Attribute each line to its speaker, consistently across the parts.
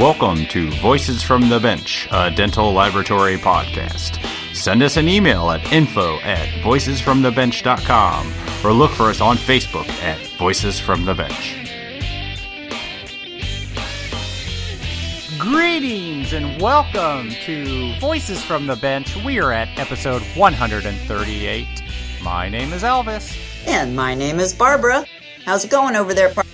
Speaker 1: Welcome to Voices from the Bench, a dental laboratory podcast. Send us an email at info at voicesfromthebench.com or look for us on Facebook at Voices from the Bench.
Speaker 2: Greetings and welcome to Voices from the Bench. We are at episode 138. My name is Elvis.
Speaker 3: And my name is Barbara. How's it going over there, partner?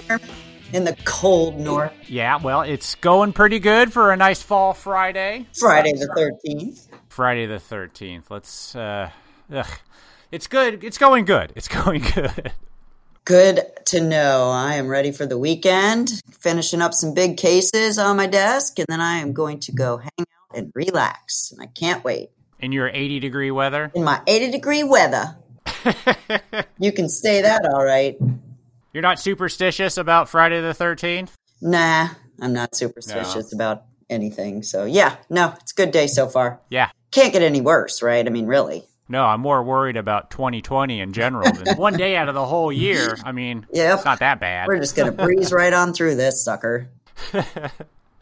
Speaker 3: In the cold north.
Speaker 2: Yeah, well, it's going pretty good for a nice fall Friday.
Speaker 3: Friday the 13th.
Speaker 2: Friday the 13th. Let's, uh, ugh. It's good. It's going good. It's going good.
Speaker 3: Good to know. I am ready for the weekend, finishing up some big cases on my desk, and then I am going to go hang out and relax. And I can't wait.
Speaker 2: In your 80 degree weather?
Speaker 3: In my 80 degree weather. you can stay that all right.
Speaker 2: You're not superstitious about Friday the 13th?
Speaker 3: Nah, I'm not superstitious no. about anything. So, yeah, no, it's a good day so far.
Speaker 2: Yeah.
Speaker 3: Can't get any worse, right? I mean, really.
Speaker 2: No, I'm more worried about 2020 in general than one day out of the whole year. I mean, yep. it's not that bad.
Speaker 3: We're just going to breeze right on through this sucker.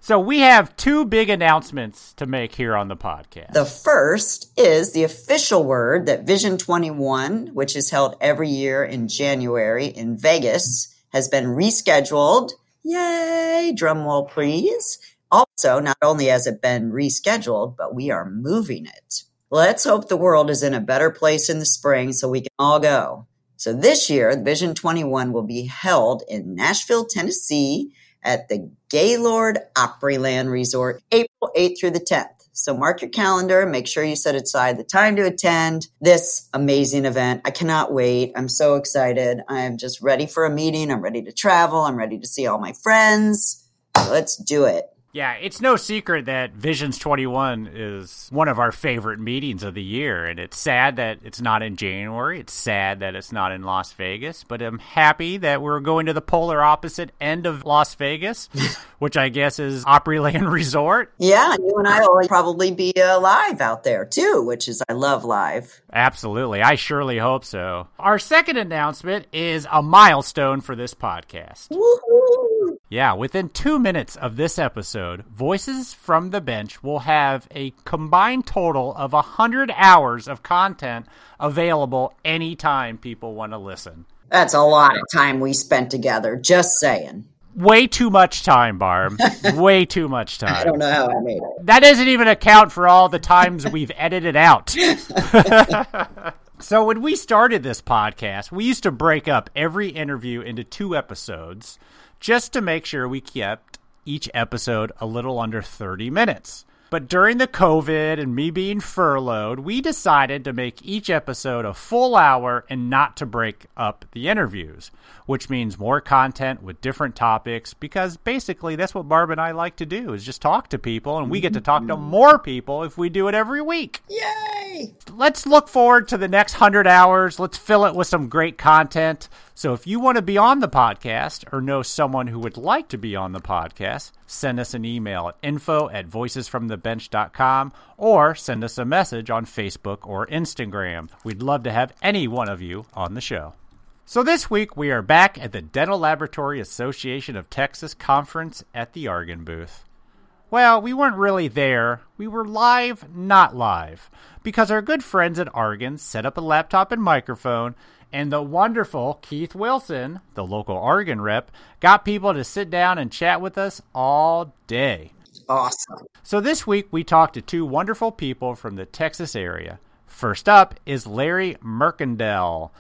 Speaker 2: so, we have two big announcements to make here on the podcast.
Speaker 3: The first is the official word that Vision 21, which is held every year in January in Vegas, has been rescheduled. Yay! Drum roll, please. Also, not only has it been rescheduled, but we are moving it. Let's hope the world is in a better place in the spring so we can all go. So this year, Vision 21 will be held in Nashville, Tennessee at the Gaylord Opryland Resort, April 8th through the 10th. So mark your calendar, make sure you set aside the time to attend this amazing event. I cannot wait. I'm so excited. I'm just ready for a meeting. I'm ready to travel. I'm ready to see all my friends. Let's do it.
Speaker 2: Yeah, it's no secret that Visions 21 is one of our favorite meetings of the year, and it's sad that it's not in January. It's sad that it's not in Las Vegas, but I'm happy that we're going to the polar opposite end of Las Vegas, which I guess is Opryland Resort.
Speaker 3: Yeah, you and I will probably be uh, live out there too, which is I love live.
Speaker 2: Absolutely. I surely hope so. Our second announcement is a milestone for this podcast.
Speaker 3: Woohoo!
Speaker 2: Yeah, within two minutes of this episode, Voices from the Bench will have a combined total of 100 hours of content available anytime people want to listen.
Speaker 3: That's a lot of time we spent together, just saying.
Speaker 2: Way too much time, Barb. Way too much time. I
Speaker 3: don't know how I made it.
Speaker 2: That doesn't even account for all the times we've edited out. so, when we started this podcast, we used to break up every interview into two episodes just to make sure we kept each episode a little under 30 minutes. But during the COVID and me being furloughed, we decided to make each episode a full hour and not to break up the interviews, which means more content with different topics because basically that's what Barb and I like to do is just talk to people and we get to talk to mm-hmm. more people if we do it every week.
Speaker 3: Yay!
Speaker 2: Let's look forward to the next 100 hours. Let's fill it with some great content. So if you want to be on the podcast or know someone who would like to be on the podcast, send us an email at info at voicesfromthebench.com or send us a message on Facebook or Instagram. We'd love to have any one of you on the show. So this week we are back at the Dental Laboratory Association of Texas conference at the Argen booth. Well, we weren't really there. We were live, not live, because our good friends at Argen set up a laptop and microphone and the wonderful Keith Wilson, the local Argen rep, got people to sit down and chat with us all day.
Speaker 3: Awesome.
Speaker 2: So this week we talked to two wonderful people from the Texas area. First up is Larry Mercandell,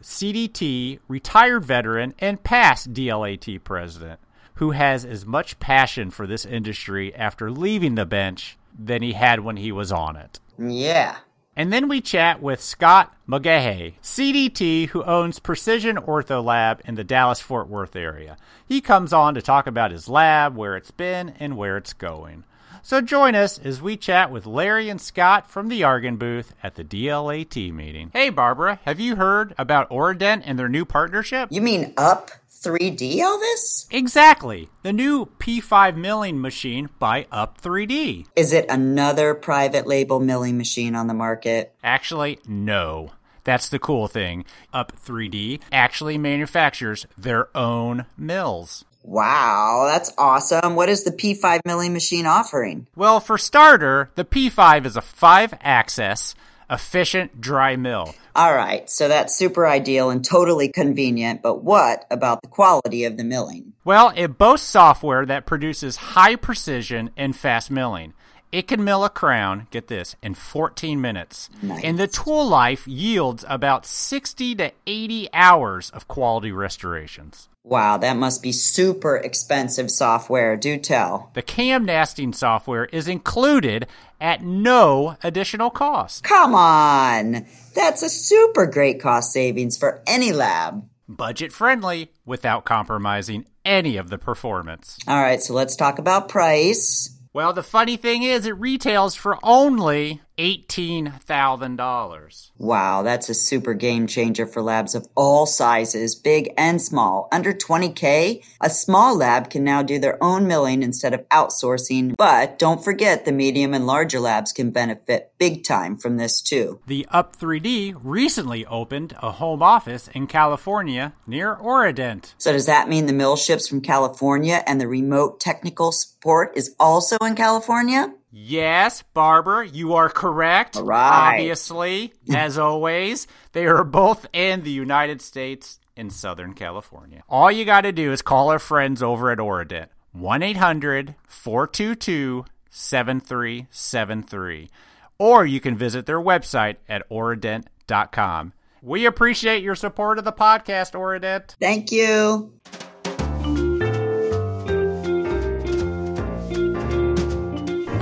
Speaker 2: CDT retired veteran and past DLAT president, who has as much passion for this industry after leaving the bench than he had when he was on it.
Speaker 3: Yeah.
Speaker 2: And then we chat with Scott Mogahe, CDT, who owns Precision Ortho Lab in the Dallas Fort Worth area. He comes on to talk about his lab, where it's been, and where it's going. So join us as we chat with Larry and Scott from the Argen booth at the DLAT meeting. Hey, Barbara, have you heard about Oradent and their new partnership?
Speaker 3: You mean Up 3D, Elvis?
Speaker 2: Exactly. The new P5 milling machine by Up 3D.
Speaker 3: Is it another private label milling machine on the market?
Speaker 2: Actually, no. That's the cool thing. Up 3D actually manufactures their own mills.
Speaker 3: Wow, that's awesome. What is the P5 milling machine offering?
Speaker 2: Well, for starter, the P5 is a five axis, efficient dry mill.
Speaker 3: All right, so that's super ideal and totally convenient, but what about the quality of the milling?
Speaker 2: Well, it boasts software that produces high precision and fast milling. It can mill a crown, get this, in 14 minutes.
Speaker 3: Nice.
Speaker 2: And the tool life yields about 60 to 80 hours of quality restorations.
Speaker 3: Wow, that must be super expensive software. Do tell.
Speaker 2: The CAM nesting software is included at no additional cost.
Speaker 3: Come on! That's a super great cost savings for any lab.
Speaker 2: Budget friendly without compromising any of the performance.
Speaker 3: All right, so let's talk about price.
Speaker 2: Well, the funny thing is, it retails for only $18,000.
Speaker 3: Wow, that's a super game changer for labs of all sizes, big and small. Under 20K, a small lab can now do their own milling instead of outsourcing. But don't forget the medium and larger labs can benefit big time from this too.
Speaker 2: The Up 3D recently opened a home office in California near Orident.
Speaker 3: So does that mean the mill ships from California and the remote technical support is also in California?
Speaker 2: Yes, Barber, you are correct.
Speaker 3: All right.
Speaker 2: Obviously, as always, they are both in the United States in Southern California. All you got to do is call our friends over at Oradent 1 800 422 7373. Or you can visit their website at orident.com. We appreciate your support of the podcast, Oradent.
Speaker 3: Thank you.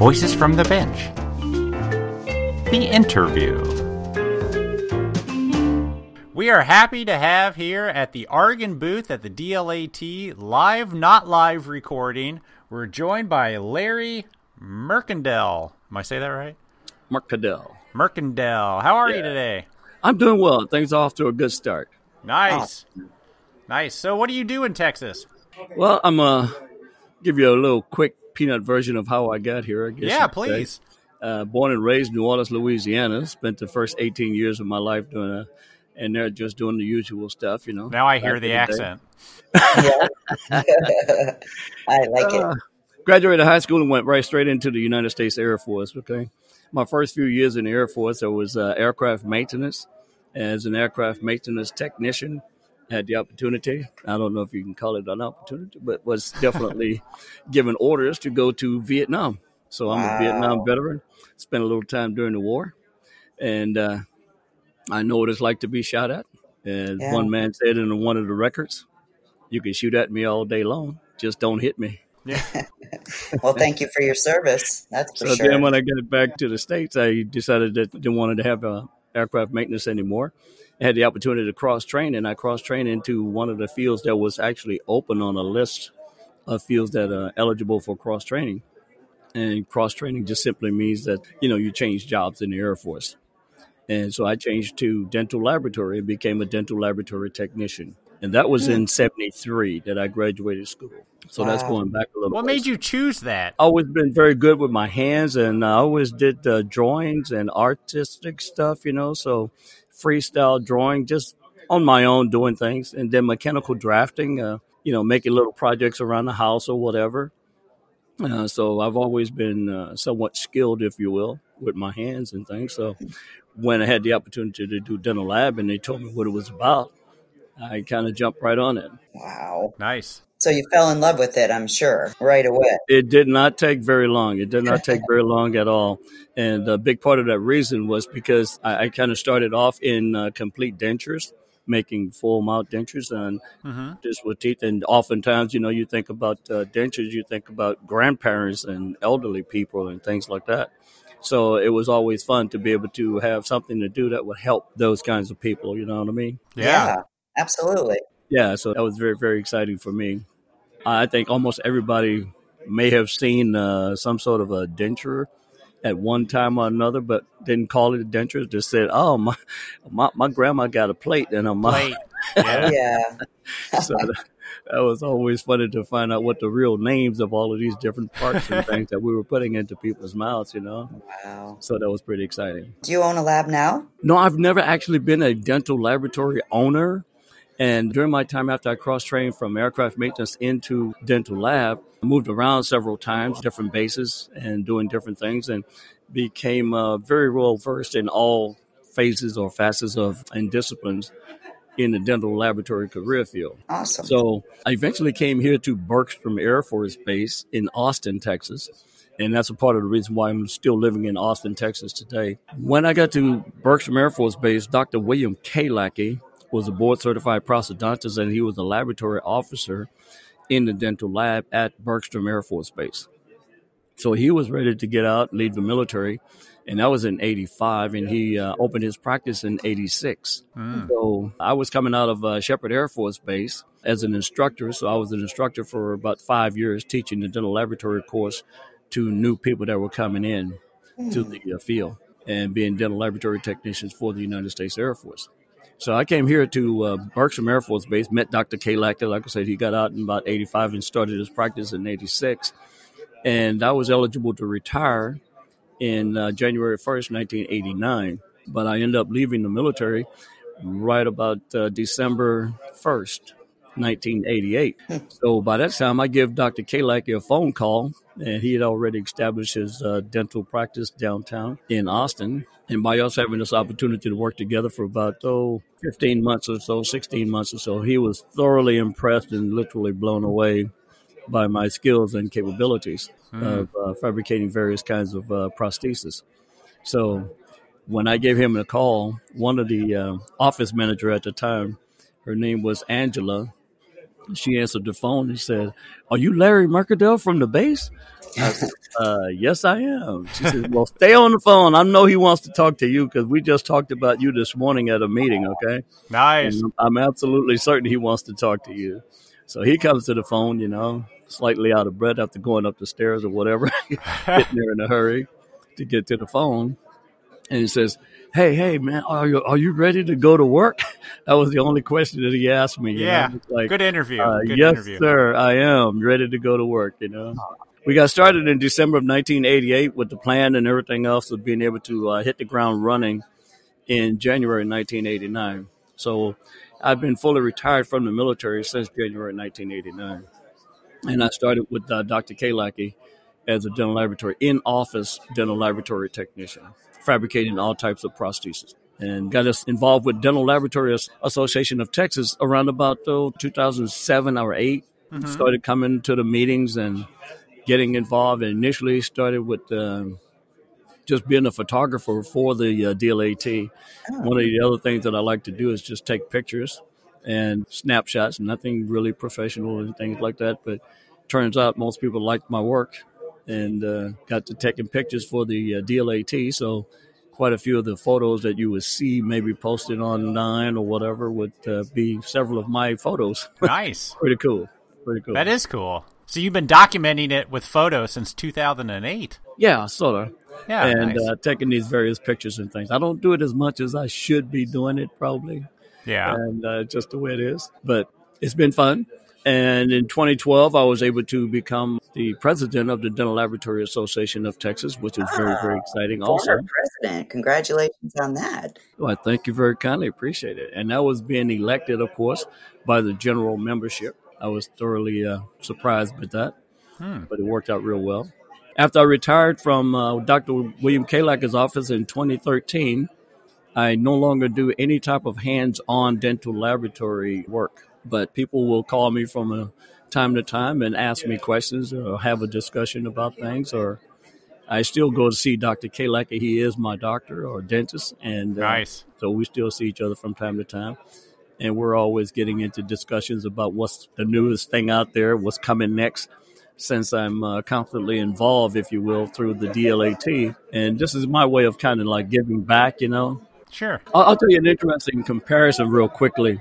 Speaker 2: Voices from the Bench. The interview. We are happy to have here at the Argen booth at the DLAT live, not live recording. We're joined by Larry Mercandell. Am I say that right?
Speaker 4: Mark Cadell.
Speaker 2: Mercandell. How are you today?
Speaker 4: I'm doing well. Things off to a good start.
Speaker 2: Nice. Nice. So, what do you do in Texas?
Speaker 4: Well, I'm uh give you a little quick peanut version of how I got here. I guess
Speaker 2: Yeah,
Speaker 4: you could say.
Speaker 2: please.
Speaker 4: Uh, born and raised in New Orleans, Louisiana. Spent the first 18 years of my life doing a, and they're just doing the usual stuff, you know.
Speaker 2: Now I hear
Speaker 4: Back
Speaker 2: the
Speaker 4: in day.
Speaker 2: accent.
Speaker 3: I like it.
Speaker 4: Uh, graduated high school and went right straight into the United States Air Force. Okay, my first few years in the Air Force, I was uh, aircraft maintenance. As an aircraft maintenance technician, had the opportunity. I don't know if you can call it an opportunity, but was definitely given orders to go to Vietnam. So I'm
Speaker 3: Wow.
Speaker 4: a Vietnam veteran. Spent a little time during the war, and uh, I know what it's like to be shot at. As
Speaker 3: Yeah.
Speaker 4: one man said in one of the records, "You can shoot at me all day long, just don't hit me."
Speaker 2: Yeah.
Speaker 3: Well, thank you for your service. That's for
Speaker 4: So
Speaker 3: sure.
Speaker 4: then when I got back to the States, I decided that I didn't want to have uh, aircraft maintenance anymore. I had the opportunity to cross train, and I cross trained into one of the fields that was actually open on a list of fields that are eligible for cross training. And cross training just simply means that, you know, you change jobs in the Air Force. And so I changed to dental laboratory and became a dental laboratory technician. And that was in 73 that I graduated school. So that's going back a little
Speaker 2: What
Speaker 4: ways
Speaker 2: made you choose that?
Speaker 4: always been very good with my hands and I always did uh, drawings and artistic stuff, you know, so freestyle drawing just on my own doing things and then mechanical drafting, uh, you know, making little projects around the house or whatever. Uh, so I've always been uh, somewhat skilled, if you will, with my hands and things. So when I had the opportunity to do dental lab and they told me what it was about, I kind of jumped right on it.
Speaker 3: Wow.
Speaker 2: Nice.
Speaker 3: So you fell in love with it, I'm sure, right away.
Speaker 4: It did not take very long. It did not take very long at all. And a big part of that reason was because I, I kind of started off in uh, complete dentures, making full mouth dentures and
Speaker 2: hmm
Speaker 4: just with teeth. And oftentimes, you know, you think about uh, dentures, you think about grandparents and elderly people and things like that. So it was always fun to be able to have something to do that would help those kinds of people. You know what I mean?
Speaker 2: Yeah.
Speaker 3: absolutely.
Speaker 4: Yeah, so that was very, very exciting for me. I think almost everybody may have seen uh, some sort of a denture at one time or another, but didn't call it a denture. Just said, "Oh, my my, my grandma got a plate," and I'm
Speaker 2: Plate.
Speaker 3: Oh,
Speaker 2: Yeah.
Speaker 3: yeah.
Speaker 4: so that, that was always funny to find out what the real names of all of these different parts and things that we were putting into people's mouths. You know,
Speaker 3: Wow.
Speaker 4: so that was pretty exciting.
Speaker 3: Do you own a lab now?
Speaker 4: No, I've never actually been a dental laboratory owner. And during my time after I cross trained from aircraft maintenance into dental lab, I moved around several times, different bases, and doing different things, and became uh, very well versed in all phases or facets of and disciplines in the dental laboratory career field.
Speaker 3: Awesome.
Speaker 4: So I eventually came here to Bergstrom Air Force Base in Austin, Texas. And that's a part of the reason why I'm still living in Austin, Texas today. When I got to Bergstrom Air Force Base, Dr. William K. Lackey was a board certified prosthodontist and he was a laboratory officer in the dental lab at Bergstrom Air Force Base. So he was ready to get out, leave the military, and that was in 85 and he uh, opened his practice in 86 mm. so i was coming out of uh, sheppard air force base as an instructor so i was an instructor for about five years teaching the dental laboratory course to new people that were coming in mm. to the uh, field and being dental laboratory technicians for the united states air force so I came here to uh, Bergstrom Air Force Base, met Dr. K. Like I said, he got out in about 85 and started his practice in 86. And I was eligible to retire in uh, January 1st, 1989. But I ended up leaving the military right about uh, December 1st, 1988. Hmm. so by that time, I give Dr. Kalaki a phone call, and he had already established his uh, dental practice downtown in Austin. And by us having this opportunity to work together for about, oh, 15 months or so, 16 months or so, he was thoroughly impressed and literally blown away by my skills and capabilities mm. of uh, fabricating various kinds of uh, prostheses. So when I gave him a call, one of the uh, office manager at the time, her name was Angela. She answered the phone and said, "Are you Larry Mercadale from the base?" I said, uh, "Yes, I am." She said, "Well, stay on the phone. I know he wants to talk to you because we just talked about you this morning at a meeting. Okay,
Speaker 2: nice.
Speaker 4: And I'm absolutely certain he wants to talk to you." So he comes to the phone, you know, slightly out of breath after going up the stairs or whatever, getting there in a hurry to get to the phone. And he says, Hey, hey, man, are you are you ready to go to work? That was the only question that he asked me.
Speaker 2: yeah, like, good interview. Uh, good
Speaker 4: yes,
Speaker 2: interview.
Speaker 4: sir, I am ready to go to work. You know, we got started in December of 1988 with the plan and everything else of being able to uh, hit the ground running in January 1989. So I've been fully retired from the military since January 1989 and I started with uh, Dr. Kalaki as a dental laboratory in office dental laboratory technician, fabricating all types of prostheses. And got us involved with Dental Laboratory Association of Texas around about oh, 2007 or 8. Mm-hmm. Started coming to the meetings and getting involved. And initially started with um, just being a photographer for the uh, DLAT. Oh. One of the other things that I like to do is just take pictures and snapshots, nothing really professional and things like that. But turns out most people liked my work and uh, got to taking pictures for the uh, DLAT. So quite a few of the photos that you would see maybe posted online or whatever would uh, be several of my photos.
Speaker 2: Nice.
Speaker 4: Pretty cool. Pretty cool.
Speaker 2: That is cool. So you've been documenting it with photos since 2008.
Speaker 4: Yeah, sort of.
Speaker 2: Yeah,
Speaker 4: and
Speaker 2: nice.
Speaker 4: uh, taking these various pictures and things. I don't do it as much as I should be doing it, probably.
Speaker 2: Yeah.
Speaker 4: And uh, just the way it is. But it's been fun. And in 2012, I was able to become the president of the Dental Laboratory Association of Texas, which is very, very exciting. Also,
Speaker 3: president, congratulations on that.
Speaker 4: Well, thank you very kindly. Appreciate it. And that was being elected, of course, by the general membership. I was thoroughly uh, surprised by that, hmm. but it worked out real well. After I retired from uh, Dr. William Kalak's office in 2013, I no longer do any type of hands-on dental laboratory work, but people will call me from a time to time and ask me questions or have a discussion about things or I still go to see Dr. Kalaki. He is my doctor or dentist, and
Speaker 2: uh, nice.
Speaker 4: So we still see each other from time to time, and we're always getting into discussions about what's the newest thing out there, what's coming next. Since I'm uh, constantly involved, if you will, through the DLAT, and this is my way of kind of like giving back, you know,
Speaker 2: Sure.
Speaker 4: I'll, I'll, tell you an interesting comparison real quickly.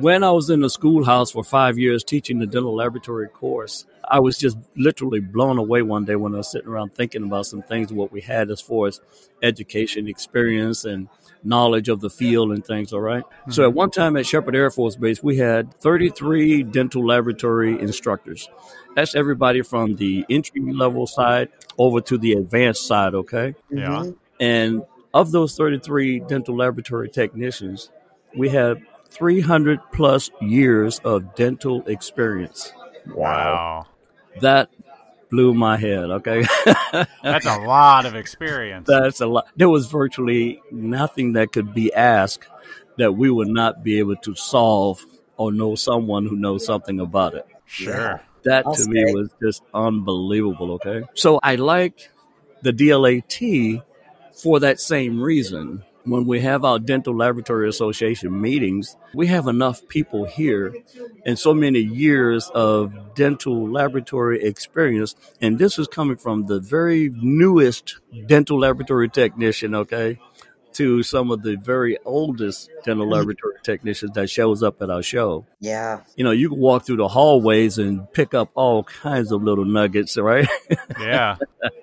Speaker 4: When I was in the schoolhouse for five years teaching the dental laboratory course, I was just literally blown away one day when I was sitting around thinking about some things what we had as far as education, experience, and knowledge of the field and things. All right? mm-hmm. So at one time at Sheppard Air Force Base, we had 33 dental laboratory instructors. That's everybody from the entry level side over to the advanced side. Okay.
Speaker 2: Yeah. Mm-hmm.
Speaker 4: And of those 33 dental laboratory technicians, we had 300 plus years of dental experience.
Speaker 2: Wow.
Speaker 4: That blew my head. Okay.
Speaker 2: That's a lot of experience.
Speaker 4: That's a lot. There was virtually nothing that could be asked that we would not be able to solve or know someone who knows something about it.
Speaker 2: Sure.
Speaker 4: That
Speaker 3: I'll
Speaker 4: to me was just unbelievable. Okay. So I like the DLAT for that same reason. When we have our Dental Laboratory Association meetings, we have enough people here and so many years of dental laboratory experience. And this is coming from the very newest dental laboratory technician, okay, to some of the very oldest dental laboratory technicians that shows up at our show
Speaker 3: Yeah.
Speaker 4: you know, you can walk through the hallways and pick up all kinds of little nuggets, right?
Speaker 2: Yeah.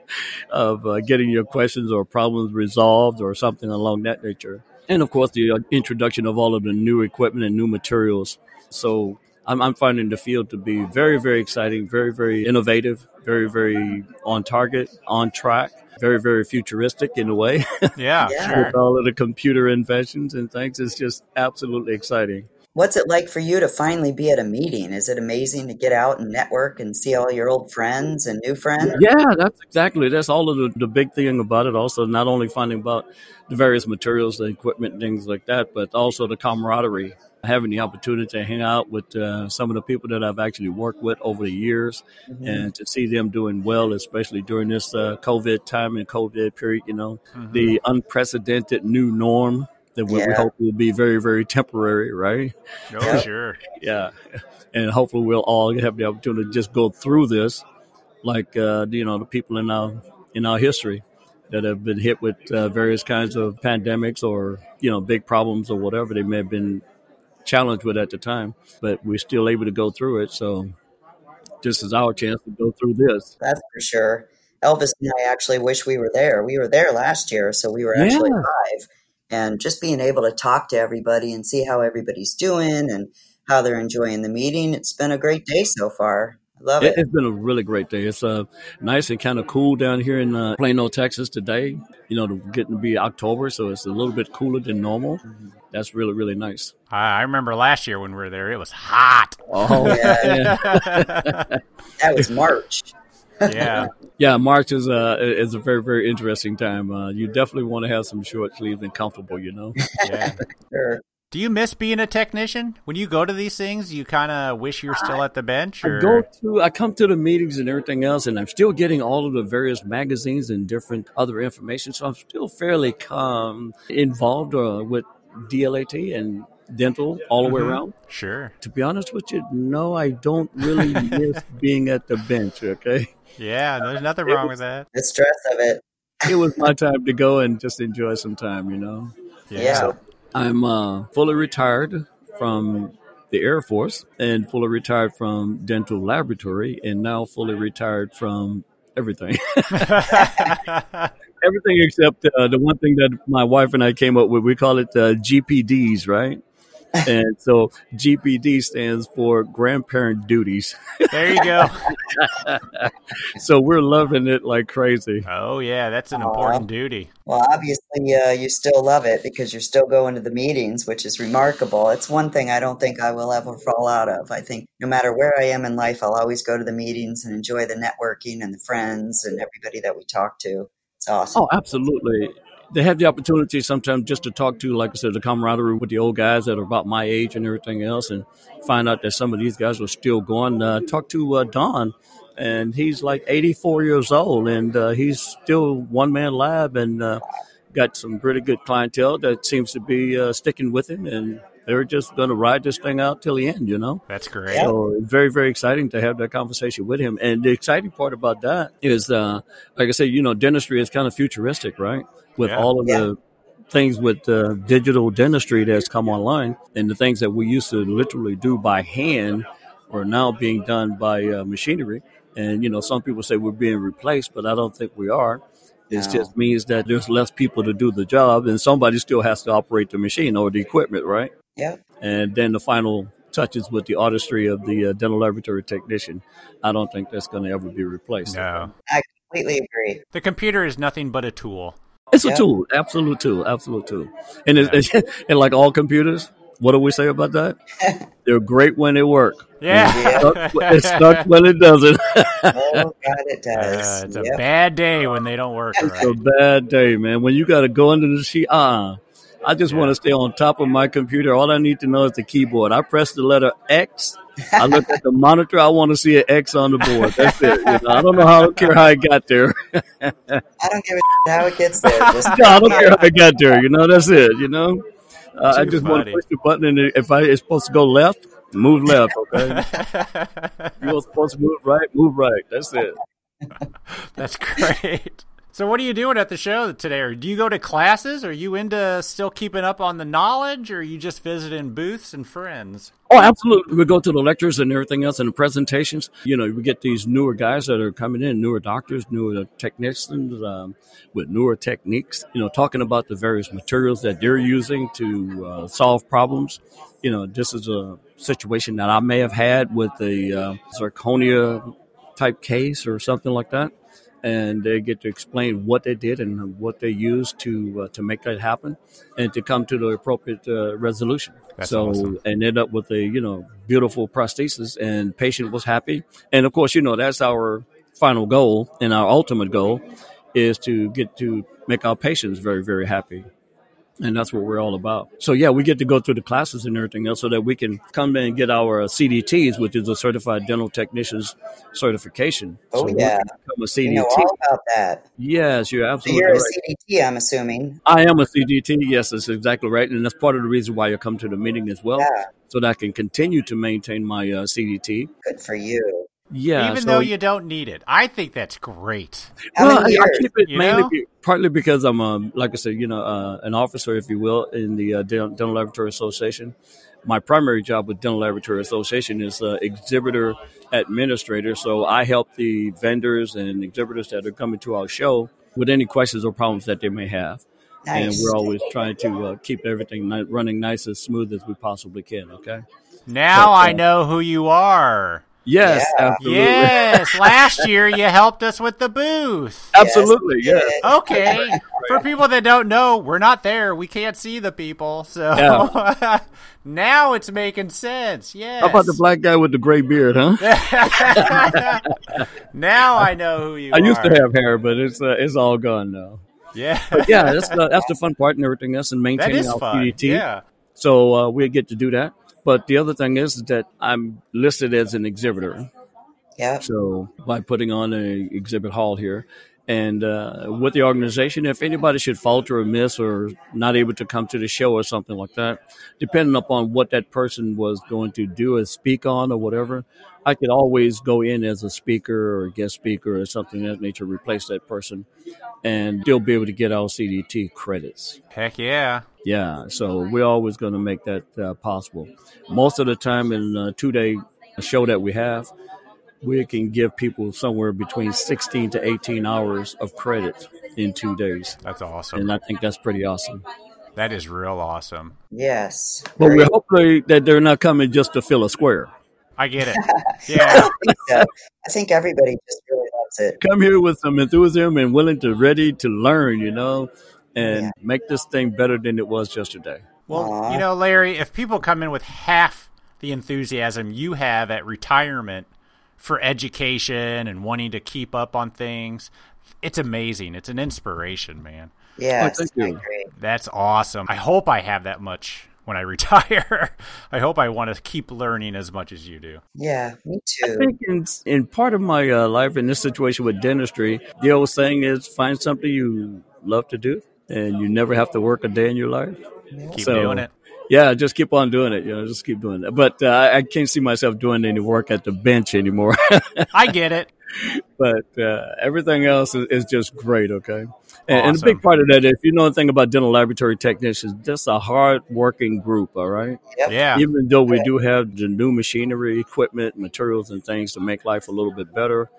Speaker 4: of uh, getting your questions or problems resolved or something along that nature. And of course, the uh, introduction of all of the new equipment and new materials. So I'm, I'm finding the field to be very, very exciting, very, very innovative, very, very on target, on track, very, very futuristic in a way.
Speaker 2: Yeah.
Speaker 3: Yeah.
Speaker 2: Sure.
Speaker 4: With all of the computer inventions and things, it's just absolutely exciting.
Speaker 3: What's it like for you to finally be at a meeting? Is it amazing to get out and network and see all your old friends and new friends?
Speaker 4: Yeah, that's exactly. That's all of the, the big thing about it. Also, not only finding about the various materials, the equipment, things like that, but also the camaraderie. Having the opportunity to hang out with uh, some of the people that I've actually worked with over the years,
Speaker 3: Mm-hmm.
Speaker 4: and to see them doing well, especially during this uh, COVID time and COVID period. You know, the unprecedented new norm that we, we hope will be very, very temporary, right?
Speaker 2: Oh, sure.
Speaker 4: yeah and hopefully we'll all have the opportunity to just go through this like uh, you know the people in our in our history that have been hit with uh, various kinds of pandemics or you know big problems or whatever they may have been challenged with at the time but we're still able to go through it so this is our chance to go through this
Speaker 3: That's for sure. Elvis and I actually wish we were there. We were there last year, so we were actually
Speaker 4: Yeah.
Speaker 3: live. And just being able to talk to everybody and see how everybody's doing and how they're enjoying the meeting, it's been a great day so far. I love
Speaker 4: It,
Speaker 3: it.
Speaker 4: it's been a really great day. It's uh, nice and kind of cool down here in uh, Plano, Texas today. You know, getting to be October, so it's a little bit cooler than normal. That's really, really nice.
Speaker 2: I I remember last year when we were there, it was hot.
Speaker 4: Oh,
Speaker 3: Yeah. That was March.
Speaker 2: Yeah.
Speaker 4: yeah. March is a is a very, very interesting time. Uh, you definitely want to have some short sleeves and comfortable. You know.
Speaker 2: Yeah.
Speaker 3: Sure.
Speaker 2: Do you miss being a technician? When you go to these things, you kind of wish you're still at the bench?
Speaker 4: I go to, I come to the meetings and everything else, and I'm still getting all of the various magazines and different other information. So I'm still fairly um, involved uh, with DLAT and dental all the way
Speaker 2: Mhm.
Speaker 4: around.
Speaker 2: Sure.
Speaker 4: To be honest with you, no, I don't really miss being at the bench. Okay,
Speaker 2: Yeah, there's nothing wrong with that.
Speaker 3: The stress of it.
Speaker 4: it was my time to go and just enjoy some time. You know.
Speaker 3: Yeah.
Speaker 4: I'm uh, fully retired from the Air Force and fully retired from dental laboratory and now fully retired from everything. everything except uh, the one thing that my wife and I came up with. We call it uh, GPDs, right? and so GPD stands for grandparent duties.
Speaker 2: there you go.
Speaker 4: So we're loving it like crazy.
Speaker 2: Oh, yeah, that's an important duty.
Speaker 3: Well, obviously, uh, you still love it because you're still going to the meetings, which is remarkable. It's one thing I don't think I will ever fall out of. I think no matter where I am in life, I'll always go to the meetings and enjoy the networking and the friends and everybody that we talk to. It's awesome.
Speaker 4: Oh, absolutely. They have the opportunity sometimes just to talk to, like I said, the camaraderie with the old guys that are about my age and everything else, and find out that some of these guys are still going. Uh, talk to uh, Don, and he's like 84 years old, and uh, he's still one man lab and uh, got some pretty good clientele that seems to be uh, sticking with him, and they're just going to ride this thing out till the end, you know?
Speaker 2: That's great.
Speaker 4: So it's very, very exciting to have that conversation with him. And the exciting part about that is, uh, like I said, you know, dentistry is kind of futuristic, right? With
Speaker 2: Yeah.
Speaker 4: all of the things with uh, digital dentistry that's come online and the things that we used to literally do by hand are now being done by uh, machinery. And, you know, some people say we're being replaced, but I don't think we are. It
Speaker 3: No.
Speaker 4: just means that there's less people to do the job and somebody still has to operate the machine or the equipment, right?
Speaker 3: Yeah.
Speaker 4: and then the final touches with the artistry of the uh, dental laboratory technician. I don't think that's going to ever be replaced.
Speaker 2: No.
Speaker 3: I completely agree.
Speaker 2: The computer is nothing but a tool.
Speaker 4: It's a tool, absolute tool, absolute tool. And it's, and like all computers, What do we say about that? They're great when they work.
Speaker 2: Yeah.
Speaker 4: Stuck- It's stuck when it doesn't.
Speaker 3: Oh, God, it
Speaker 2: Uh,
Speaker 3: does.
Speaker 2: it's a bad day when they don't work
Speaker 4: It's a bad day, man. When you got to go into the sheet, uh I just want to stay on top of my computer. All I need to know is the keyboard. I press the letter X. I look at the monitor. I want to see an X on the board. That's it. You know, I don't know how. I don't care how I got there.
Speaker 3: I don't give a how it gets there. Just
Speaker 4: No, I don't care how I got there. You know, that's it. You know, uh, I
Speaker 2: Too
Speaker 4: just want to push the button, and if I it's supposed to go left, move left. Okay, you're supposed to move right, move right. That's it.
Speaker 2: That's great. So, what are you doing at the show today? Or do you go to classes? Are you into still keeping up on the knowledge, or are you just visiting booths and friends?
Speaker 4: Oh, absolutely. We go to the lectures and everything else and the presentations. You know, we get these newer guys that are coming in, newer doctors, newer technicians um, with newer techniques, you know, talking about the various materials that they're using to uh, solve problems. You know, this is a situation that I may have had with the uh, zirconia type case or something like that. And they get to explain what they did and what they used to uh, to make that happen, and to come to the appropriate uh, resolution.
Speaker 2: That's
Speaker 4: so
Speaker 2: awesome.
Speaker 4: and end up with a you know beautiful prosthesis and patient was happy and of course you know that's our final goal and our ultimate goal is to get to make our patients very very happy and that's what we're all about so yeah we get to go through the classes and everything else so that we can come in and get our cdts which is a certified dental technicians certification
Speaker 3: Oh,
Speaker 4: so
Speaker 3: yeah.
Speaker 4: become a cdt
Speaker 3: you know all about that.
Speaker 4: yes you're
Speaker 3: So
Speaker 4: absolutely
Speaker 3: you're a
Speaker 4: right
Speaker 3: CDT, I'm assuming.
Speaker 4: I am a CDT. Yes, that's exactly right, and that's part of the reason why I come to the meeting as well,
Speaker 3: Yeah.
Speaker 4: so that I can continue to maintain my uh, CDT.
Speaker 3: Good for you.
Speaker 4: Yeah,
Speaker 2: Even
Speaker 4: so,
Speaker 2: though you don't need it. I think that's great.
Speaker 4: Well, I, I keep it
Speaker 2: you
Speaker 4: mainly be, partly because I'm, um, like I said, you know, uh, an officer, if you will, in the uh, Dental Dental Laboratory Association. My primary job with Dental Laboratory Association is uh, exhibitor administrator. So I help the vendors and exhibitors that are coming to our show with any questions or problems that they may have. And we're always trying to uh, keep everything running nice as smooth as we possibly can. Okay.
Speaker 2: Now
Speaker 4: But, uh,
Speaker 2: I know who you are.
Speaker 4: Yes,
Speaker 3: Yeah.
Speaker 4: absolutely.
Speaker 2: Yes, last year you helped us with the booth.
Speaker 4: Absolutely,
Speaker 3: Yes,
Speaker 4: yes.
Speaker 2: Okay. For people that don't know, we're not there. We can't see the people. So now it's making sense. Yes.
Speaker 4: How about the black guy with the gray beard, huh?
Speaker 2: now I know who you are.
Speaker 4: I
Speaker 2: are.
Speaker 4: used to have hair, but it's uh, it's all gone now.
Speaker 2: Yeah.
Speaker 4: But yeah, that's the, that's the fun part and everything else, and maintaining
Speaker 2: is
Speaker 4: our
Speaker 2: fun.
Speaker 4: PDT.
Speaker 2: Yeah.
Speaker 4: So uh, we get to do that. But the other thing is that I'm listed as an exhibitor.
Speaker 3: Yep.
Speaker 4: So by putting on an exhibit hall here, and uh, with the organization, if anybody should falter or miss or not able to come to the show or something like that, depending upon what that person was going to do or speak on or whatever, I could always go in as a speaker or a guest speaker or something of that nature, replace that person, and still be able to get our CDT credits.
Speaker 2: Heck yeah.
Speaker 4: Yeah, so we're always going to make that uh, possible. Most of the time, in a two day show that we have, we can give people somewhere between 16 to 18 hours of credit in two days.
Speaker 2: That's awesome.
Speaker 4: And I think that's pretty awesome.
Speaker 2: That is real awesome.
Speaker 3: Yes.
Speaker 4: But we
Speaker 3: Very-
Speaker 4: hopefully that they're not coming just to fill a square.
Speaker 2: I get it. Yeah.
Speaker 3: don't think so. I think everybody just really loves it.
Speaker 4: Come here with some enthusiasm and willing to ready to learn, you know, and
Speaker 3: Yeah.
Speaker 4: make this thing better than it was yesterday.
Speaker 2: Well,
Speaker 3: Aw.
Speaker 2: you know, Larry, if people come in with half the enthusiasm you have at retirement for education and wanting to keep up on things, it's amazing. It's an inspiration, man.
Speaker 3: Yeah,
Speaker 4: thank
Speaker 3: I
Speaker 2: That's awesome. I hope I have that much when I retire. I hope I want to keep learning as much as you do.
Speaker 3: Yeah, me too.
Speaker 4: I
Speaker 3: too.
Speaker 4: think in, in part of my uh, life in this situation with dentistry, the old saying is find something you love to do and you never have to work a day in your life.
Speaker 2: Keep
Speaker 4: So-
Speaker 2: doing it.
Speaker 4: Yeah, just keep on doing it. You know, just keep doing it. But uh, I I can't see myself doing any work at the bench anymore.
Speaker 2: I get it.
Speaker 4: but uh, everything else is, is just great. Okay, and, and a big part of that, if you know anything about dental laboratory technicians, that's a hard working group. All right.
Speaker 3: Yep.
Speaker 2: Yeah.
Speaker 4: Even though we do have the new machinery, equipment, materials, and things to make life a little bit better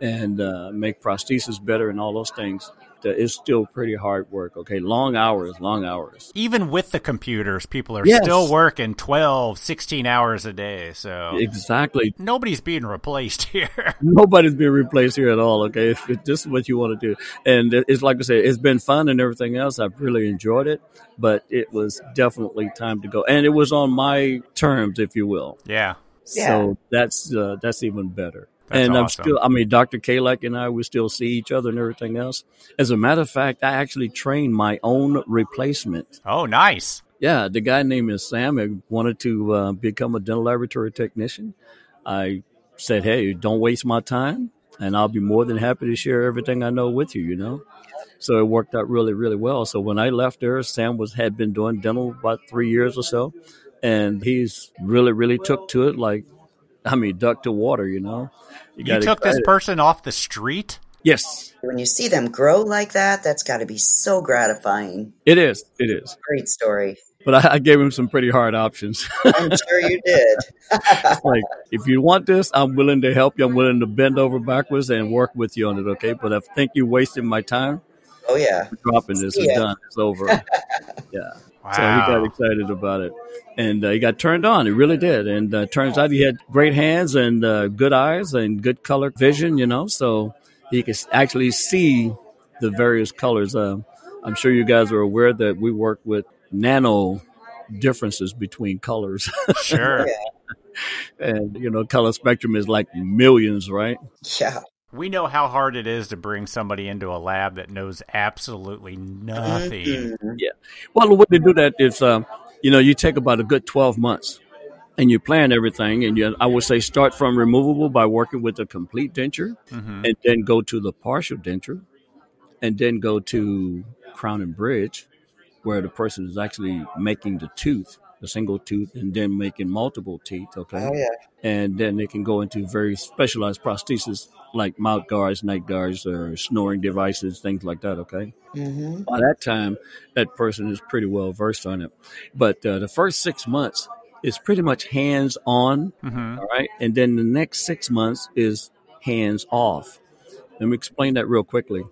Speaker 4: and uh, make prosthesis better and all those things, uh, it's still pretty hard work. Okay, long hours, long hours.
Speaker 2: Even with the computers, people are
Speaker 4: Yes.
Speaker 2: still working 12, 16 hours a day. So
Speaker 4: Exactly.
Speaker 2: nobody's being replaced here.
Speaker 4: Nobody's being replaced here at all. Okay, if, if this is what you want to do, and it's like I said, it's been fun and everything else. I've really enjoyed it, but it was definitely time to go, and it was on my terms, if you will.
Speaker 2: yeah.
Speaker 3: Yeah.
Speaker 4: So that's uh, that's even better.
Speaker 2: That's
Speaker 4: and I'm still, I mean, Dr. Kalak and I, we still see each other and everything else. As a matter of fact, I actually trained my own replacement.
Speaker 2: Oh, nice.
Speaker 4: Yeah, the guy named is Sam. I wanted to uh, become a dental laboratory technician. I said, hey, don't waste my time, and I'll be more than happy to share everything I know with you, you know? So it worked out really, really well. So when I left there, Sam was had been doing dental about three years or so, and he's really, really took to it like, I mean, duck to water, you know?
Speaker 2: You
Speaker 4: got
Speaker 2: took this
Speaker 4: excited.
Speaker 2: person off the street?
Speaker 4: Yes,
Speaker 3: When you see them grow like that, that's got to be so gratifying.
Speaker 4: it is. It is.
Speaker 3: Great story.
Speaker 4: But I, I gave him some pretty hard options.
Speaker 3: I'm sure you did.
Speaker 4: like, if you want this, I'm willing to help you. I'm willing to bend over backwards and work with you on it, okay? But I think you're wasting my time,
Speaker 3: Oh yeah.
Speaker 4: dropping this.
Speaker 3: See
Speaker 4: It's done. It's over. yeah. So he got excited about it, and uh, he got turned on. He really did. And uh, turns out he had great hands and uh, good eyes and good color vision. You know, so he could actually see the various colors. Uh, I'm sure you guys are aware that we work with nano differences between colors,
Speaker 2: Sure.
Speaker 4: and you know, color spectrum is like millions, right?
Speaker 3: Yeah.
Speaker 2: We know how hard it is to bring somebody into a lab that knows absolutely nothing.
Speaker 3: Mhm.
Speaker 4: Well, the way to do that is, um, you know, you take about a good 12 months and you plan everything. And you, I would say start from removable by working with a complete denture
Speaker 2: Mhm.
Speaker 4: and then go to the partial denture and then go to crown and bridge where the person is actually making the tooth, the single tooth, and then making multiple teeth. Okay.
Speaker 3: Oh yeah.
Speaker 4: And then they can go into very specialized prosthesis like mouth guards, night guards, or snoring devices, things like that. Okay
Speaker 3: hmm
Speaker 4: by that time, that person is pretty well versed on it. But uh, the first six months is pretty much hands on,
Speaker 2: Mhm.
Speaker 4: all right? And then the next six months is hands off. Let me explain that real quickly.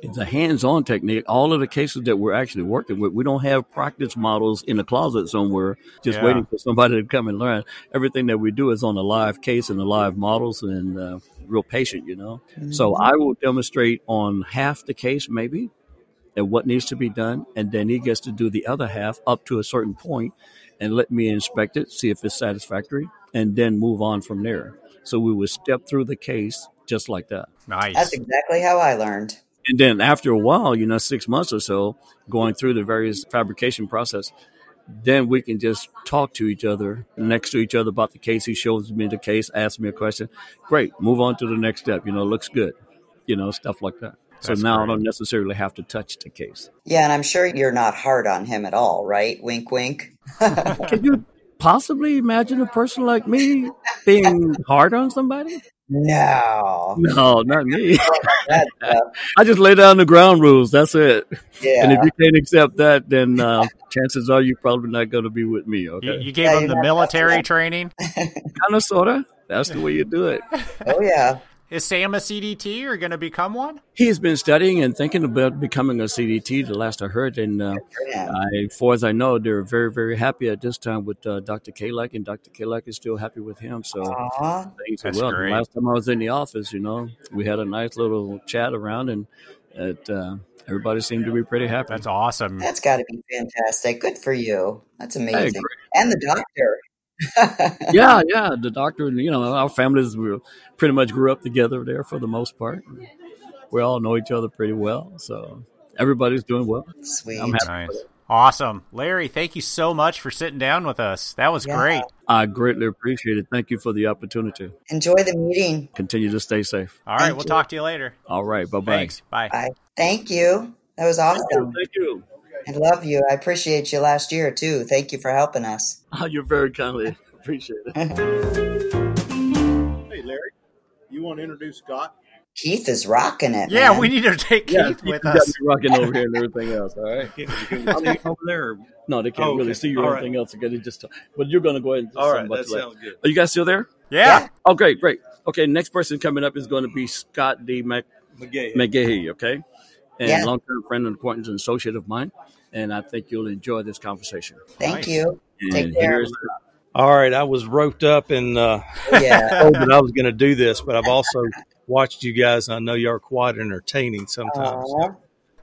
Speaker 4: It's a hands on technique. All of the cases that we're actually working with, we don't have practice models in a closet somewhere just
Speaker 2: Yeah.
Speaker 4: waiting for somebody to come and learn. Everything that we do is on a live case and the live models and uh, real patient, you know? So I will demonstrate on half the case, maybe, and what needs to be done, and then he gets to do the other half up to a certain point, and let me inspect it, see if it's satisfactory, and then move on from there. So we would step through the case just like that.
Speaker 2: Nice.
Speaker 3: That's exactly how I learned.
Speaker 4: And then after a while, you know, six months or so, going through the various fabrication process, then we can just talk to each other next to each other about the case. He shows me the case, asks me a question. Great, move on to the next step. You know, looks good. You know, stuff like that. So
Speaker 2: That's
Speaker 4: now I don't necessarily have to touch the case.
Speaker 3: Yeah, and I'm sure you're not hard on him at all, right? Wink, wink.
Speaker 4: Can you possibly imagine a person like me being hard on somebody?
Speaker 3: No.
Speaker 4: No, not me.
Speaker 3: That stuff.
Speaker 4: I just lay down the ground rules. That's it.
Speaker 3: Yeah.
Speaker 4: And if you can't accept that, then uh, chances are you're probably not going to be with me.
Speaker 2: You,
Speaker 4: Okay.
Speaker 2: you gave
Speaker 3: Yeah,
Speaker 2: him the military training.
Speaker 4: kind of, sort of. That's the way you do it.
Speaker 3: Oh yeah.
Speaker 2: Is Sam a CDT or going to become one?
Speaker 4: He's been studying and thinking about becoming a CDT. The last I heard, and uh,
Speaker 3: Yeah.
Speaker 4: I, far as I know, they're very, very happy at this time with uh, Dr. Kalak, and Dr. Kalak is still happy with him. So
Speaker 3: Aw.
Speaker 4: things are
Speaker 2: That's
Speaker 4: well.
Speaker 2: great.
Speaker 4: Last time I was in the office, you know, we had a nice little chat around, and it, uh, everybody seemed to be pretty happy.
Speaker 2: That's awesome.
Speaker 3: That's got to be fantastic. Good for you. That's amazing. And the doctor.
Speaker 4: Yeah, yeah. The doctor, and you know, our families we pretty much grew up together there for the most part. We all know each other pretty well, so everybody's doing well.
Speaker 3: Sweet.
Speaker 4: I'm happy.
Speaker 2: Nice. Awesome. Larry, thank you so much for sitting down with us. That was
Speaker 3: Yeah.
Speaker 2: great.
Speaker 4: I greatly appreciate it. Thank you for the opportunity.
Speaker 3: Enjoy the meeting.
Speaker 4: Continue to stay safe.
Speaker 2: All right,
Speaker 3: Thank
Speaker 2: we'll
Speaker 3: you.
Speaker 2: talk to you later.
Speaker 4: All right. Bye bye.
Speaker 2: Thanks. Bye.
Speaker 3: Bye. Thank you. That was awesome.
Speaker 4: Thank you.
Speaker 3: I love you. I appreciate you last year too. Thank you for helping us.
Speaker 4: Oh, you're very kindly. Appreciate it.
Speaker 5: Hey, Larry, you want to introduce Scott?
Speaker 3: Keith is rocking it.
Speaker 2: Yeah,
Speaker 3: man.
Speaker 2: we need to take Keith
Speaker 4: you
Speaker 2: with
Speaker 4: got
Speaker 2: us.
Speaker 4: me rocking over here and everything else. All right.
Speaker 5: Over there.
Speaker 4: No, they can't
Speaker 5: Oh,
Speaker 4: really
Speaker 5: okay.
Speaker 4: see you or
Speaker 5: All right.
Speaker 4: anything else. Again, just. But you're gonna go ahead. and do
Speaker 5: All right,
Speaker 4: about
Speaker 5: that sounds good.
Speaker 4: Are you guys still there?
Speaker 2: Yeah.
Speaker 4: Oh, great, great. Okay, next person coming up is going to be Scott D. Mc-
Speaker 5: McGay.
Speaker 4: McGahee, okay? and
Speaker 3: Yeah.
Speaker 4: long term friend and acquaintance and associate of mine. And I think you'll enjoy this conversation.
Speaker 3: Thank
Speaker 2: Nice.
Speaker 3: you. Take care.
Speaker 6: All right, I was roped up and uh,
Speaker 3: Yeah.
Speaker 6: told that I was going to do this, but I've also watched you guys, and I know you are quite entertaining sometimes.
Speaker 3: Aw.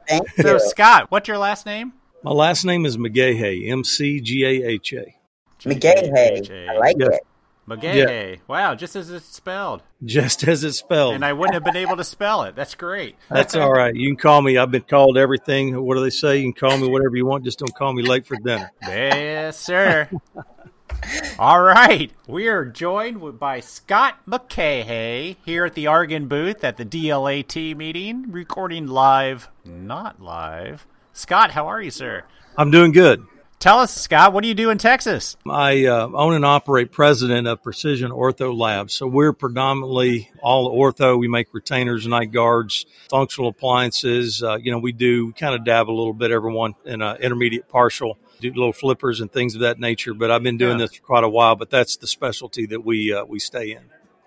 Speaker 3: Thank
Speaker 2: So,
Speaker 3: you.
Speaker 2: Scott, what's your last name?
Speaker 6: My last name is McGahay, M C G A H A.
Speaker 3: McGahey. I like
Speaker 6: Yes.
Speaker 3: it.
Speaker 2: McGahey. Wow, just as it's spelled.
Speaker 6: Just as it's spelled.
Speaker 2: And I wouldn't have been able to spell it. That's great.
Speaker 6: That's all right. You can call me. I've been called everything. What do they say? You can call me whatever you want. Just don't call me late for dinner.
Speaker 2: Yes, sir. All right. We are joined by Scott McGahey here at the Argen booth at the DLAT meeting, recording live, not live. Scott, how are you, sir?
Speaker 6: I'm doing good.
Speaker 2: Tell us, Scott, what do you do in Texas?
Speaker 6: I uh, own and operate president of Precision Ortho Labs. So we're predominantly all ortho. We make retainers, night guards, functional appliances. Uh, you know, we do kind of dab a little bit, everyone in uh, intermediate partial, do little flippers and things of that nature. But I've been doing
Speaker 2: Yeah.
Speaker 6: this for quite a while. But that's the specialty that we uh, we stay in.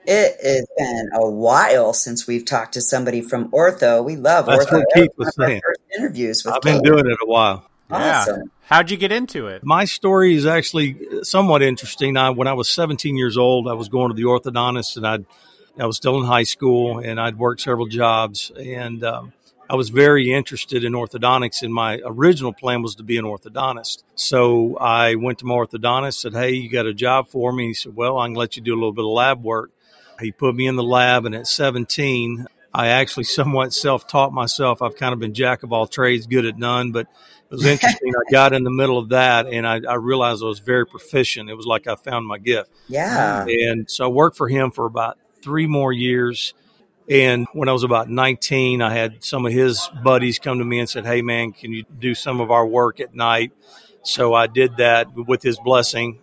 Speaker 3: It has been a while since we've talked to somebody from Ortho. We love
Speaker 6: That's
Speaker 3: Ortho.
Speaker 6: what Keith was saying.
Speaker 3: interviews with
Speaker 6: I've been
Speaker 3: Keith.
Speaker 6: doing it a while.
Speaker 3: Awesome.
Speaker 2: How'd you get into it?
Speaker 6: My story is actually somewhat interesting. I, when I was 17 years old, I was going to the orthodontist, and I'd, I was still in high school, and I'd worked several jobs, and um, I was very interested in orthodontics. And my original plan was to be an orthodontist. So I went to my orthodontist, said, "Hey, you got a job for me?" He said, "Well, I can let you do a little bit of lab work." He put me in the lab, and at 17, I actually somewhat self-taught myself. I've kind of been jack of all trades, good at none, but it was interesting. I got in the middle of that and I, I realized I was very proficient. It was like I found my gift.
Speaker 3: Yeah.
Speaker 6: And so I worked for him for about three more years. And when I was about 19, I had some of his buddies come to me and said, Hey, man, can you do some of our work at night? So I did that with his blessing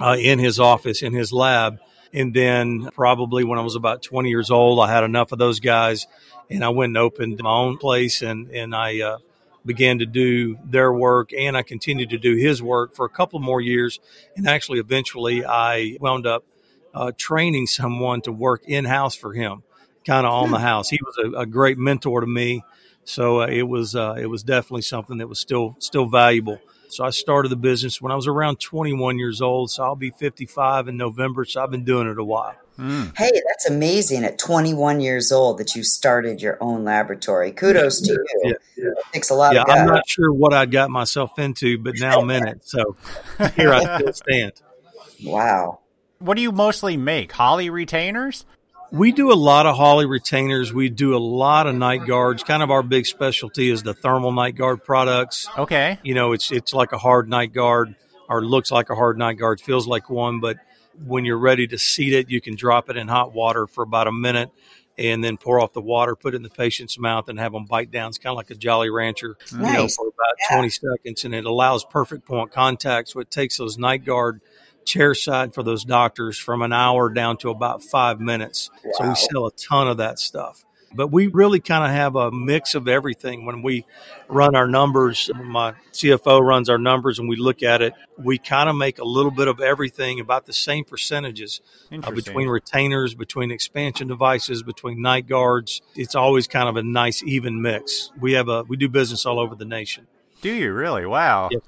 Speaker 6: uh, in his office, in his lab. And then probably when I was about 20 years old, I had enough of those guys and I went and opened my own place and, and I, uh, began to do their work and I continued to do his work for a couple more years. And actually, eventually, I wound up uh, training someone to work in house for him, kind of on the house. He was a, a great mentor to me. So uh, it was uh, it was definitely something that was still still valuable. So I started the business when I was around 21 years old. So I'll be 55 in November. So I've been doing it a while. Mm.
Speaker 3: Hey, that's amazing at 21 years old that you started your own laboratory. Kudos to you.
Speaker 6: Yeah,
Speaker 3: It takes a lot
Speaker 6: yeah,
Speaker 3: of
Speaker 6: I'm not sure what I got myself into, but now I'm in it. So here I still stand.
Speaker 3: Wow.
Speaker 2: What do you mostly make? Hawley retainers?
Speaker 6: We do a lot of Hawley retainers. We do a lot of night guards. Kind of our big specialty is the thermal night guard products.
Speaker 2: Okay.
Speaker 6: You know, it's it's like a hard night guard, or looks like a hard night guard, feels like one, but when you're ready to seat it, you can drop it in hot water for about a minute and then pour off the water, put it in the patient's mouth, and have them bite down. It's kind of like a Jolly Rancher, you know, for about
Speaker 3: Yeah.
Speaker 6: 20 seconds, and it allows perfect point contact. So it takes those night guard chair side for those doctors from an hour down to about five minutes. So we sell a ton of that stuff. But we really kind of have a mix of everything when we run our numbers. My CFO runs our numbers and we look at it. We kind of make a little bit of everything about the same percentages uh, between retainers, between expansion devices, between night guards. It's always kind of a nice even mix. We have a we do business all over the nation.
Speaker 2: Do you really? Wow.
Speaker 6: Yes.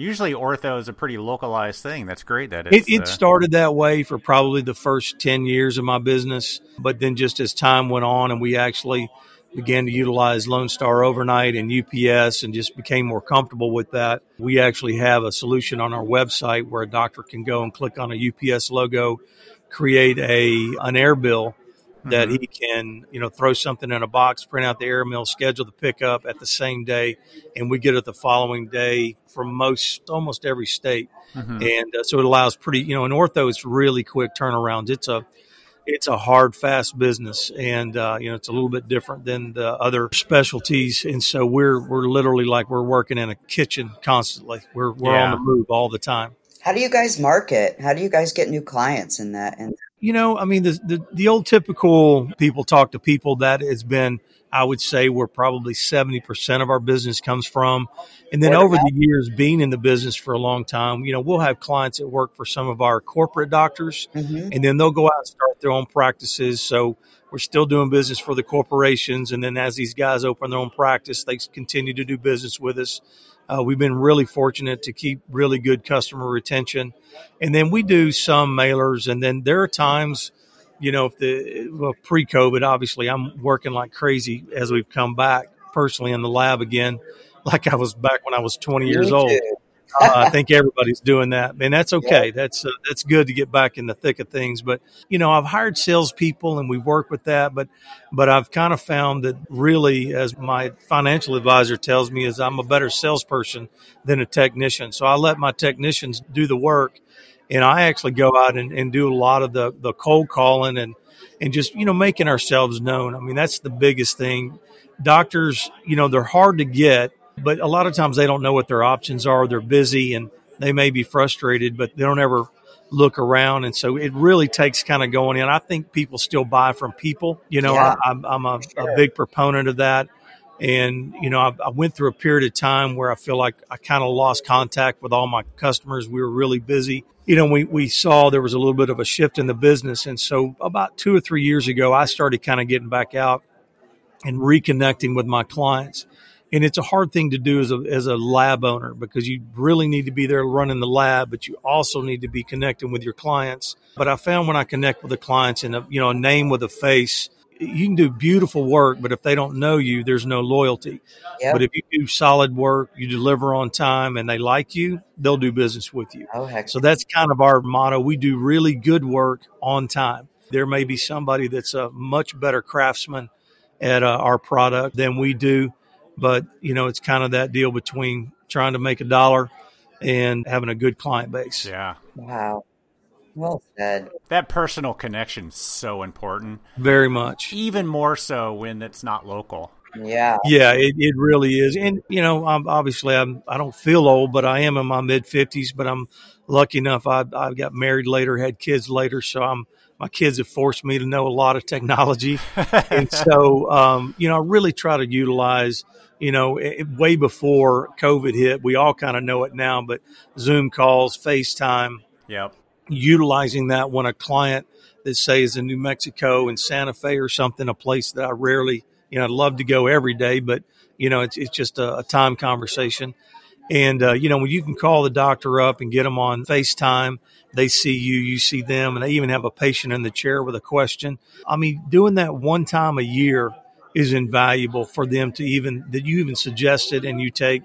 Speaker 2: Usually ortho is a pretty localized thing. That's great that
Speaker 6: It, it
Speaker 2: uh,
Speaker 6: started that way for probably the first 10 years of my business. But then just as time went on and we actually began to utilize Lone Star Overnight and UPS and just became more comfortable with that, we actually have a solution on our website where a doctor can go and click on a UPS logo, create a an air bill that
Speaker 2: Mm-hmm.
Speaker 6: he can, you know, throw something in a box, print out the air bill, schedule the pickup at the same day, and we get it the following day from most almost every state
Speaker 2: mhm.
Speaker 6: and uh, so it allows pretty you know in ortho it's really quick turnarounds it's a it's a hard fast business and uh, you know it's a little bit different than the other specialties and so we're we're literally like we're working in a kitchen constantly we're we're on the move all the time
Speaker 3: How do you guys market? How do you guys get new clients in that? And
Speaker 6: you know i mean the, the the old typical people talk to people that has been i would say where probably 70% of our business comes from and then over the years being in the business for a long time you know we'll have clients that work for some of our corporate doctors
Speaker 3: Mhm.
Speaker 6: and then they'll go out and start their own practices. So we're still doing business for the corporations. And then as these guys open their own practice, they continue to do business with us. Uh, we've been really fortunate to keep really good customer retention. And then we do some mailers. And then there are times, you know, if the well, pre COVID, obviously, I'm working like crazy as we've come back personally in the lab again, like I was back when I was 20 years old. Uh, I think everybody's doing that, and that's okay. That's uh, that's good to get back in the thick of things. But you know, I've hired salespeople, and we work with that. But but I've kind of found that really, as my financial advisor tells me, is I'm a better salesperson than a technician. So I let my technicians do the work, and I actually go out and, and do a lot of the the cold calling and and just you know making ourselves known. I mean, that's the biggest thing. Doctors, you know, they're hard to get but a lot of times they don't know what their options are. They're busy and they may be frustrated, but they don't ever look around. And so it really takes kind of going in. I think people still buy from people. You know,
Speaker 3: Yeah.
Speaker 6: I, I'm, I'm a, a big proponent of that. And, you know, I, I went through a period of time where I feel like I kind of lost contact with all my customers. We were really busy. You know, we, we saw there was a little bit of a shift in the business. And so about two or three years ago, I started kind of getting back out and reconnecting with my clients. And it's a hard thing to do as a, as a lab owner because you really need to be there running the lab, but you also need to be connecting with your clients. But I found when I connect with the clients and a, you know, a name with a face, you can do beautiful work, but if they don't know you, there's no loyalty.
Speaker 3: Yep.
Speaker 6: But if you do solid work, you deliver on time and they like you, they'll do business with you.
Speaker 3: Oh, heck.
Speaker 6: So that's kind of our motto. We do really good work on time. There may be somebody that's a much better craftsman at uh, our product than we do, but you know, it's kind of that deal between trying to make a dollar and having a good client base.
Speaker 2: Yeah.
Speaker 3: Wow. Well said.
Speaker 2: That personal connection's so important.
Speaker 6: Very much.
Speaker 2: Even more so when it's not local.
Speaker 3: Yeah.
Speaker 6: Yeah, it, it really is. And, you know, I'm obviously I'm, I don't feel old, but I am in my mid fifties, but I'm lucky enough. I, I got married later, had kids later. So I'm, my kids have forced me to know a lot of technology. and so, um, you know, I really try to utilize, you know, it, way before COVID hit, we all kind of know it now, but Zoom calls, FaceTime,
Speaker 2: Yep.
Speaker 6: utilizing that when a client that say is in New Mexico and Santa Fe or something, a place that I rarely, you know, I'd love to go every day, but you know, it's, it's just a, a time conversation. And, uh, you know, when you can call the doctor up and get them on FaceTime, they see you, you see them, and they even have a patient in the chair with a question. I mean, doing that one time a year is invaluable for them to even, that you even suggested and you take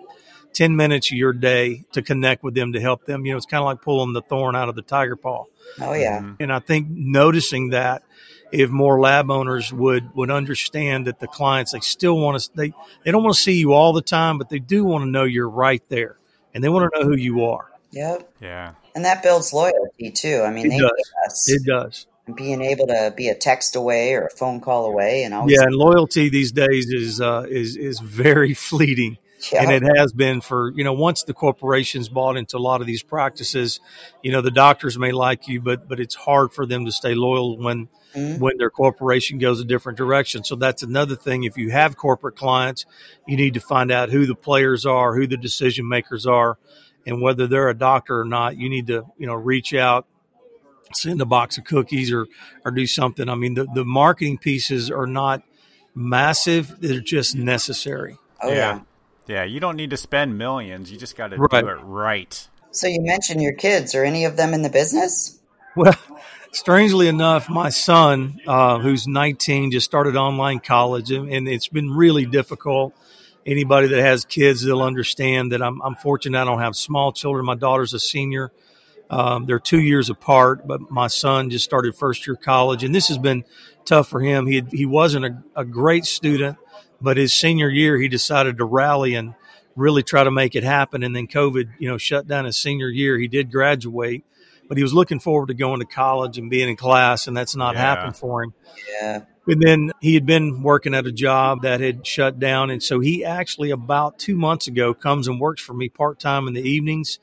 Speaker 6: 10 minutes of your day to connect with them to help them. You know, it's kind of like pulling the thorn out of the tiger paw.
Speaker 3: Oh, yeah.
Speaker 2: Mhm.
Speaker 6: And I think noticing that if more lab owners would would understand that the clients they still want to they they don't want to see you all the time, but they do want to know you're right there, and they want to know who you are.
Speaker 3: Yep.
Speaker 2: Yeah.
Speaker 3: And that builds loyalty too. I mean,
Speaker 6: It
Speaker 3: they
Speaker 6: does.
Speaker 3: us.
Speaker 6: It does.
Speaker 3: Being able to be a text away or a phone call away and always
Speaker 6: Yeah, and loyalty these days is uh, is is very fleeting.
Speaker 3: Yeah.
Speaker 6: and it has been for you know once the corporations bought into a lot of these practices you know the doctors may like you but but it's hard for them to stay loyal when
Speaker 3: Mhm.
Speaker 6: when their corporation goes a different direction so that's another thing if you have corporate clients you need to find out who the players are who the decision makers are and whether they're a doctor or not you need to you know reach out send a box of cookies or or do something i mean the, the marketing pieces are not massive they're just necessary
Speaker 3: oh, yeah.
Speaker 2: Yeah, you don't need to spend millions. You just got to
Speaker 6: Right.
Speaker 2: do it right.
Speaker 3: So you mentioned your kids. Are any of them in the business?
Speaker 6: Well, strangely enough, my son, uh, who's 19, just started online college, and, and it's been really difficult. Anybody that has kids, they'll understand that I'm, I'm fortunate I don't have small children. My daughter's a senior. Um, they're two years apart, but my son just started first year college, and this has been tough for him. He he wasn't a, a great student, but his senior year he decided to rally and really try to make it happen. And then COVID, you know, shut down his senior year. He did graduate, but he was looking forward to going to college and being in class, and that's not
Speaker 2: Yeah.
Speaker 6: happened for him.
Speaker 3: Yeah.
Speaker 6: And then he had been working at a job that had shut down. And so he actually, about two months ago, comes and works for me part time in the evenings,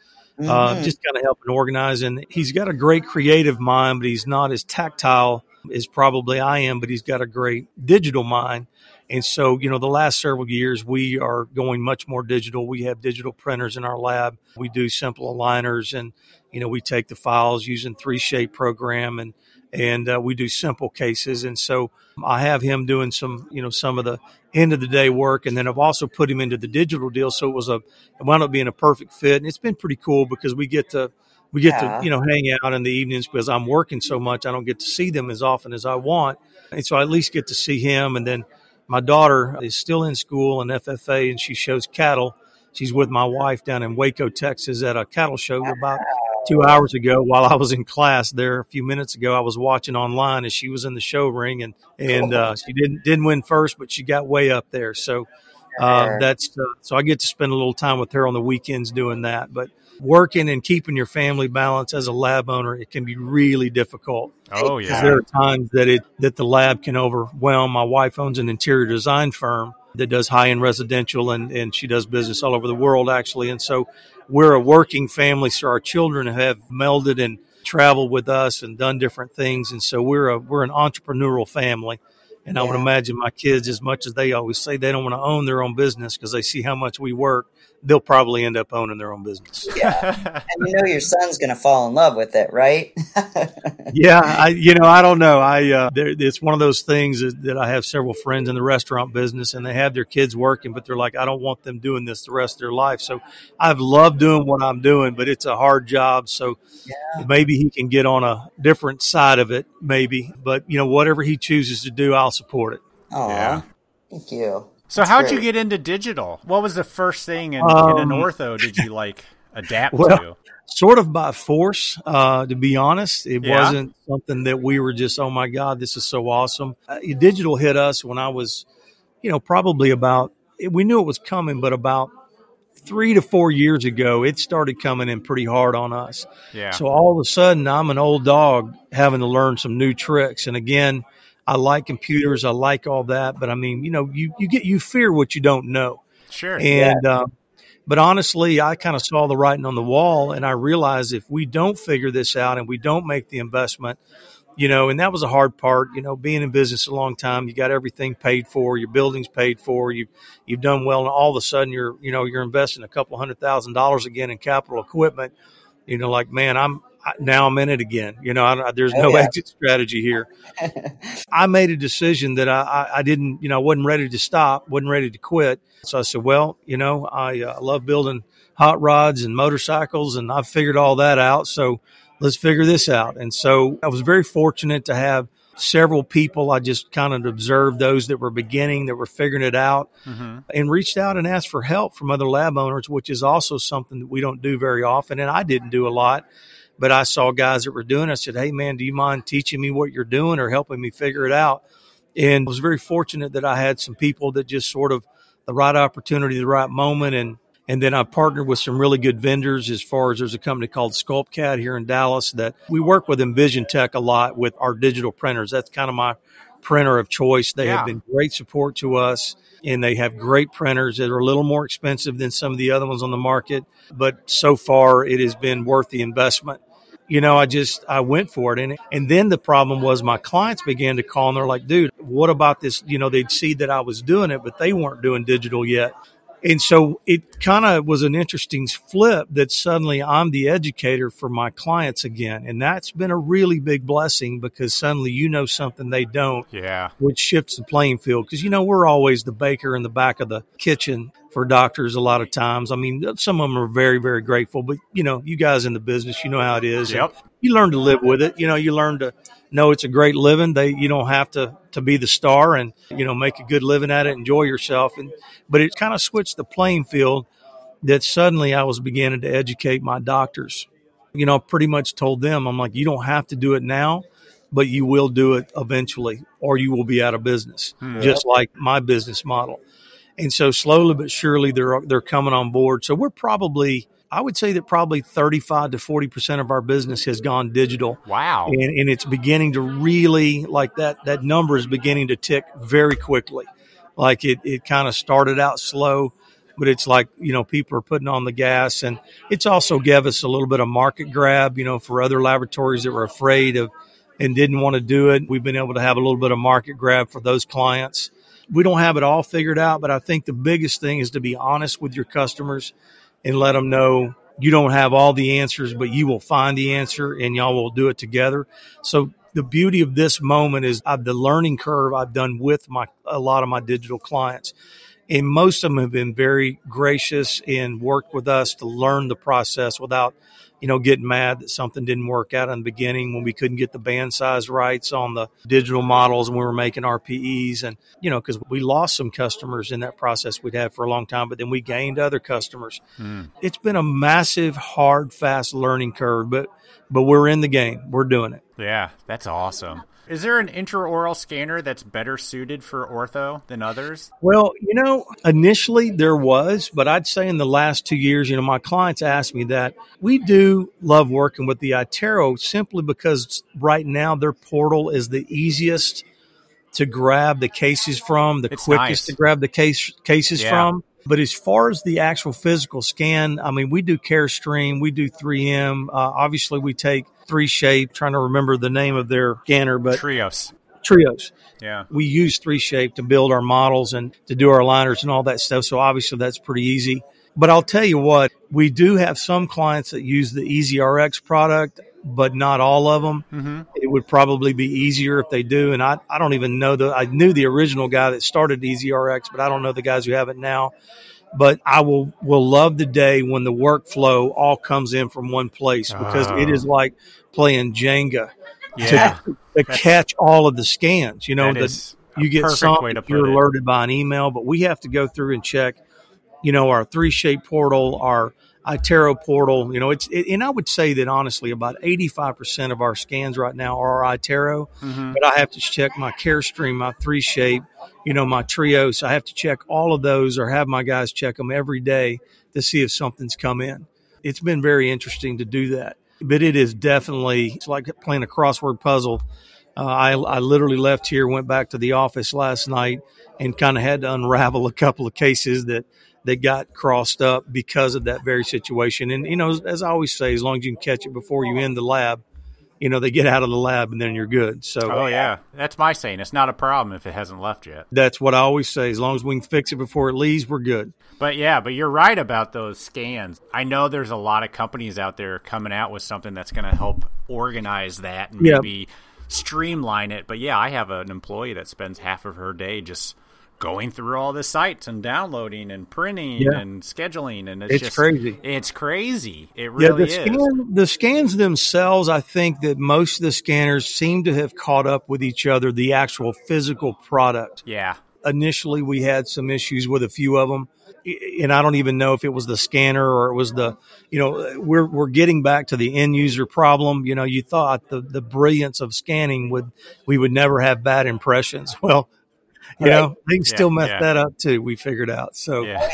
Speaker 6: uh,
Speaker 3: Mhm.
Speaker 6: just kind of helping organize. And he's got a great creative mind, but he's not as tactile as probably I am, but he's got a great digital mind. And so, you know, the last several years, we are going much more digital. We have digital printers in our lab. We do simple aligners and, you know, we take the files using 3Shape program and, and uh, we do simple cases. And so I have him doing some, you know, some of the end of the day work, and then I've also put him into the digital deal. So it was a, it wound up being a perfect fit, and it's been pretty cool because we get to. We get
Speaker 3: Yeah.
Speaker 6: to, you know, hang out in the evenings because I'm working so much. I don't get to see them as often as I want. And so I at least get to see him. And then my daughter is still in school in FFA and she shows cattle. She's with my wife down in Waco, Texas at a cattle show about two hours ago while I was in class there a few minutes ago. I was watching online as she was in the show ring and, and, uh, she didn't, didn't win first, but she got way up there. So, uh, that's, uh, so I get to spend a little time with her on the weekends doing that. But working and keeping your family balance as a lab owner, it can be really difficult.
Speaker 2: Oh yeah.
Speaker 6: there are times that it that the lab can overwhelm. My wife owns an interior design firm that does high end residential and, and she does business all over the world actually. And so we're a working family, so our children have melded and traveled with us and done different things. And so we're a we're an entrepreneurial family. And I would imagine my kids, as much as they always say they don't want to own their own business because they see how much we work, they'll probably end up owning their own business. Yeah.
Speaker 3: And you know your son's going to fall in love with it, right?
Speaker 6: yeah, I you know I don't know. I uh, there, it's one of those things that, that I have several friends in the restaurant business, and they have their kids working, but they're like, I don't want them doing this the rest of their life. So I've loved doing what I'm doing, but it's a hard job. So maybe he can get on a different side of it, maybe. But you know, whatever he chooses to do, I'll support it.
Speaker 3: Aw,
Speaker 2: Yeah.
Speaker 3: Thank you.
Speaker 2: So how'd you get into digital? What was the first thing in, in
Speaker 6: Um,
Speaker 2: an ortho did you like adapt
Speaker 6: well,
Speaker 2: to?
Speaker 6: sort of by force, uh, to be honest. It
Speaker 2: Yeah.
Speaker 6: wasn't something that we were just, oh my God, this is so awesome. Uh, digital hit us when I was, you know, probably about, we knew it was coming, but about three to four years ago, it started coming in pretty hard on us.
Speaker 2: Yeah.
Speaker 6: So all of a sudden, I'm an old dog having to learn some new tricks. And again, I like computers, I like all that, but I mean, you know, you, you get, you fear what you don't know.
Speaker 2: sure.
Speaker 6: And, uh, but honestly, I kind of saw the writing on the wall and I realized if we don't figure this out and we don't make the investment, you know, and that was a hard part, you know, being in business a long time, you got everything paid for, your building's paid for, you've, you've done well. And all of a sudden you're, you know, you're investing a couple hundred thousand dollars again in capital equipment. You know, like, man, I'm, I, now I'm in it again. You know, I, there's
Speaker 3: Oh,
Speaker 6: no
Speaker 3: yeah.
Speaker 6: exit strategy here. I made a decision that I, I, I didn't, you know, I wasn't ready to stop, wasn't ready to quit. So I said, well, you know, I uh, love building hot rods and motorcycles and I've figured all that out. So let's figure this out. And so I was very fortunate to have several people. I just kind of observed those that were beginning, that were figuring it out
Speaker 2: hmm
Speaker 6: and reached out and asked for help from other lab owners, which is also something that we don't do very often. And I didn't do a lot, but I saw guys that were doing it. I said, Hey man, do you mind teaching me what you're doing or helping me figure it out? And I was very fortunate that I had some people that just sort of the right opportunity, the right moment. And, and then I partnered with some really good vendors as far as there's a company called SculptCAD here in Dallas that we work with EnvisionTEC a lot with our digital printers. That's kind of my printer of choice. They
Speaker 2: Yeah.
Speaker 6: have been great support to us and they have great printers that are a little more expensive than some of the other ones on the market. But so far it has been worth the investment. You know, I just, I went for it. And, and then the problem was my clients began to call and they're like, dude, what about this? You know, they'd see that I was doing it, but they weren't doing digital yet. And so it kind of was an interesting flip that suddenly I'm the educator for my clients again. And that's been a really big blessing because suddenly you know something they don't
Speaker 2: Yeah.
Speaker 6: which shifts the playing field because you know we're always the baker in the back of the kitchen for doctors a lot of times. I mean, some of them are very very grateful, but you know, you guys in the business, you know how it is.
Speaker 2: Yep.
Speaker 6: You learn to live with it. You know, you learn to know it's a great living. They you don't have to to be the star and you know make a good living at it, enjoy yourself. And but it kind of switched the playing field that suddenly I was beginning to educate my doctors. You know, pretty much told them, I'm like, you don't have to do it now, but you will do it eventually, or you will be out of business, hmm. just like my business model. And so slowly but surely they're they're coming on board. So we're probably I would say that probably 35 to 40% of our business has gone digital.
Speaker 2: Wow.
Speaker 6: and, and it's beginning to really like that that number is beginning to tick very quickly. Like it, it kind of started out slow but it's like you know people are putting on the gas. And it's also gave us a little bit of market grab you know for other laboratories that were afraid of and didn't want to do it. We've been able to have a little bit of market grab for those clients. We don't have it all figured out but i think the biggest thing is to be honest with your customers and let them know you don't have all the answers, but you will find the answer and y'all will do it together. So the beauty of this moment is uh, the learning curve I've done with my a lot of my digital clients. And most of them have been very gracious and worked with us to learn the process without, you know, getting mad that something didn't work out in the beginning when we couldn't get the band size rights on the digital models and we were making RPEs. And, you know, because we lost some customers in that process we'd had for a long time, but then we gained other customers. Mm. It's been a massive, hard, fast learning curve, but but we're in the game. We're doing it.
Speaker 2: Yeah, that's awesome. Is there an intraoral scanner that's better suited for ortho than others?
Speaker 6: Well, you know, initially there was, but I'd say in the last two years, you know, my clients asked me that. We do love working with the iTero simply because right now their portal is the easiest to grab the cases from, the
Speaker 2: it's
Speaker 6: quickest
Speaker 2: nice.
Speaker 6: to grab the case cases
Speaker 2: Yeah.
Speaker 6: from. But as far as the actual physical scan, I mean, we do CareStream, we do 3M. Uh, obviously, we take 3Shape, trying to remember the name of their scanner, but
Speaker 2: Trios.
Speaker 6: Trios.
Speaker 2: Yeah.
Speaker 6: We use 3Shape to build our models and to do our liners and all that stuff. So obviously, that's pretty easy. But I'll tell you what, we do have some clients that use the EasyRx product, but not all of them.
Speaker 2: Mm-hmm.
Speaker 6: It would probably be easier if they do. And I, I don't even know the, I knew the original guy that started EasyRx, but I don't know the guys who have it now. But I will, will love the day when the workflow all comes in from one place because
Speaker 2: Oh.
Speaker 6: it is ah. like playing Jenga
Speaker 2: Yeah.
Speaker 6: to, to catch all of the scans. You know,
Speaker 2: That
Speaker 6: the, you get some
Speaker 2: way to
Speaker 6: that you're
Speaker 2: put it.
Speaker 6: alerted by an email, but we have to go through and check, you know, our 3Shape portal, our iTero portal. You know, it's it, and I would say that honestly, about eighty five percent of our scans right now are iTero,
Speaker 2: Mhm.
Speaker 6: but I have to check my CareStream, my 3Shape, you know, my Trios. I have to check all of those, or have my guys check them every day to see if something's come in. It's been very interesting to do that, but it is definitely it's like playing a crossword puzzle. Uh, I, I literally left here, went back to the office last night, and kind of had to unravel a couple of cases that that got crossed up because of that very situation. And you know, as, as I always say, as long as you can catch it before you end the lab, you know, they get out of the lab and then you're good. So
Speaker 2: Oh, oh yeah, that's my saying. It's not a problem if it hasn't left yet.
Speaker 6: that's what I always say. As long as we can fix it before it leaves, we're good.
Speaker 2: But yeah, but you're right about those scans. I know there's a lot of companies out there coming out with something that's going to help organize that and
Speaker 6: Yeah.
Speaker 2: maybe streamline it. But yeah, I have an employee that spends half of her day just going through all the sites and downloading and printing
Speaker 6: Yeah.
Speaker 2: and scheduling and it's,
Speaker 6: It's
Speaker 2: just
Speaker 6: crazy.
Speaker 2: It's crazy. It
Speaker 6: Yeah,
Speaker 2: really
Speaker 6: the,
Speaker 2: is.
Speaker 6: scan, the scans themselves, I think that most of the scanners seem to have caught up with each other, the actual physical product.
Speaker 2: Yeah.
Speaker 6: initially we had some issues with a few of them and I don't even know if it was the scanner or it was the, you know, we're, we're getting back to the end user problem. You know, you thought the, the brilliance of scanning would, we would never have bad impressions. Well, you know, they can
Speaker 2: Yeah,
Speaker 6: still mess
Speaker 2: yeah.
Speaker 6: that up too. We figured out. So oh,
Speaker 2: Yeah.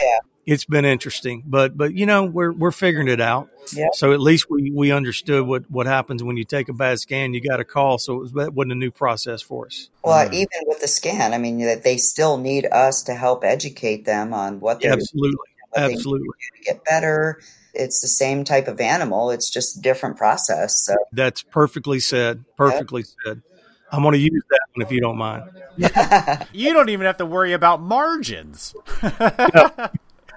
Speaker 6: it's been interesting, but, but, you know, we're, we're figuring it out.
Speaker 3: Yep.
Speaker 6: So at least we, we understood what, what happens when you take a bad scan, you got a call. So it was, that wasn't a new process for us.
Speaker 3: Well, mm. even with the scan, I mean, that they still need us to help educate them on what they're
Speaker 6: Absolutely.
Speaker 3: what they need
Speaker 6: Absolutely.
Speaker 3: to get better. It's the same type of animal. It's just a different process. So
Speaker 6: That's perfectly said. Perfectly said. I'm going to use that one if you don't mind.
Speaker 2: You don't even have to worry about margins.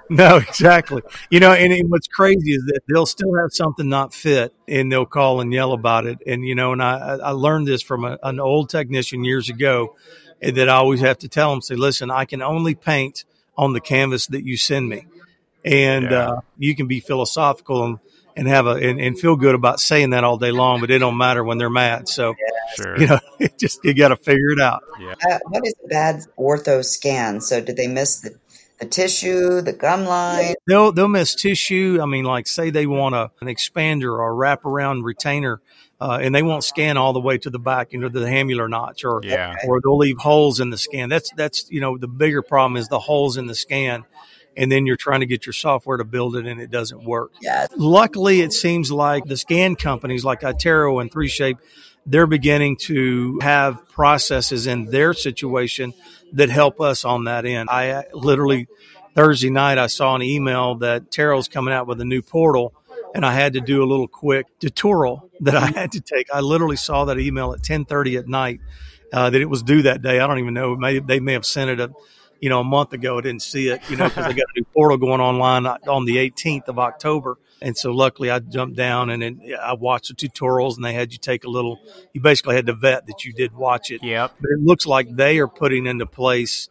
Speaker 6: No, exactly. You know, and, and what's crazy is that they'll still have something not fit and they'll call and yell about it. And, you know, and I, I learned this from a, an old technician years ago that I always have to tell them, say, listen, I can only paint on the canvas that you send me. And
Speaker 2: Yeah.
Speaker 6: uh, you can be philosophical and, and have a and, and feel good about saying that all day long, but it don't matter when they're mad. So,
Speaker 2: Sure.
Speaker 6: you know, it just you got to figure it out.
Speaker 3: Uh, what is a bad ortho scan? So did they miss the, the tissue, the gum line?
Speaker 6: They'll they'll miss tissue. I mean, like say they want a an expander or a wraparound retainer, uh, and they won't scan all the way to the back into the hamular notch, or
Speaker 2: Yeah.
Speaker 6: or they'll leave holes in the scan. That's that's you know the bigger problem is the holes in the scan, and then you're trying to get your software to build it and it doesn't work.
Speaker 3: Yeah.
Speaker 6: Luckily, it seems like the scan companies like Itero and 3Shape, they're beginning to have processes in their situation that help us on that end. I uh, literally Thursday night I saw an email that iTero's coming out with a new portal and I had to do a little quick tutorial that I had to take. I literally saw that email at 10:30 at night uh, that it was due that day. I don't even know. Maybe they may have sent it a you know a month ago. I didn't see it, you know, because I got a new portal going online on the 18th of October. And so luckily I jumped down and then I watched the tutorials and they had you take a little, you basically had to vet that you did watch it.
Speaker 2: Yep.
Speaker 6: But it looks like they are putting into place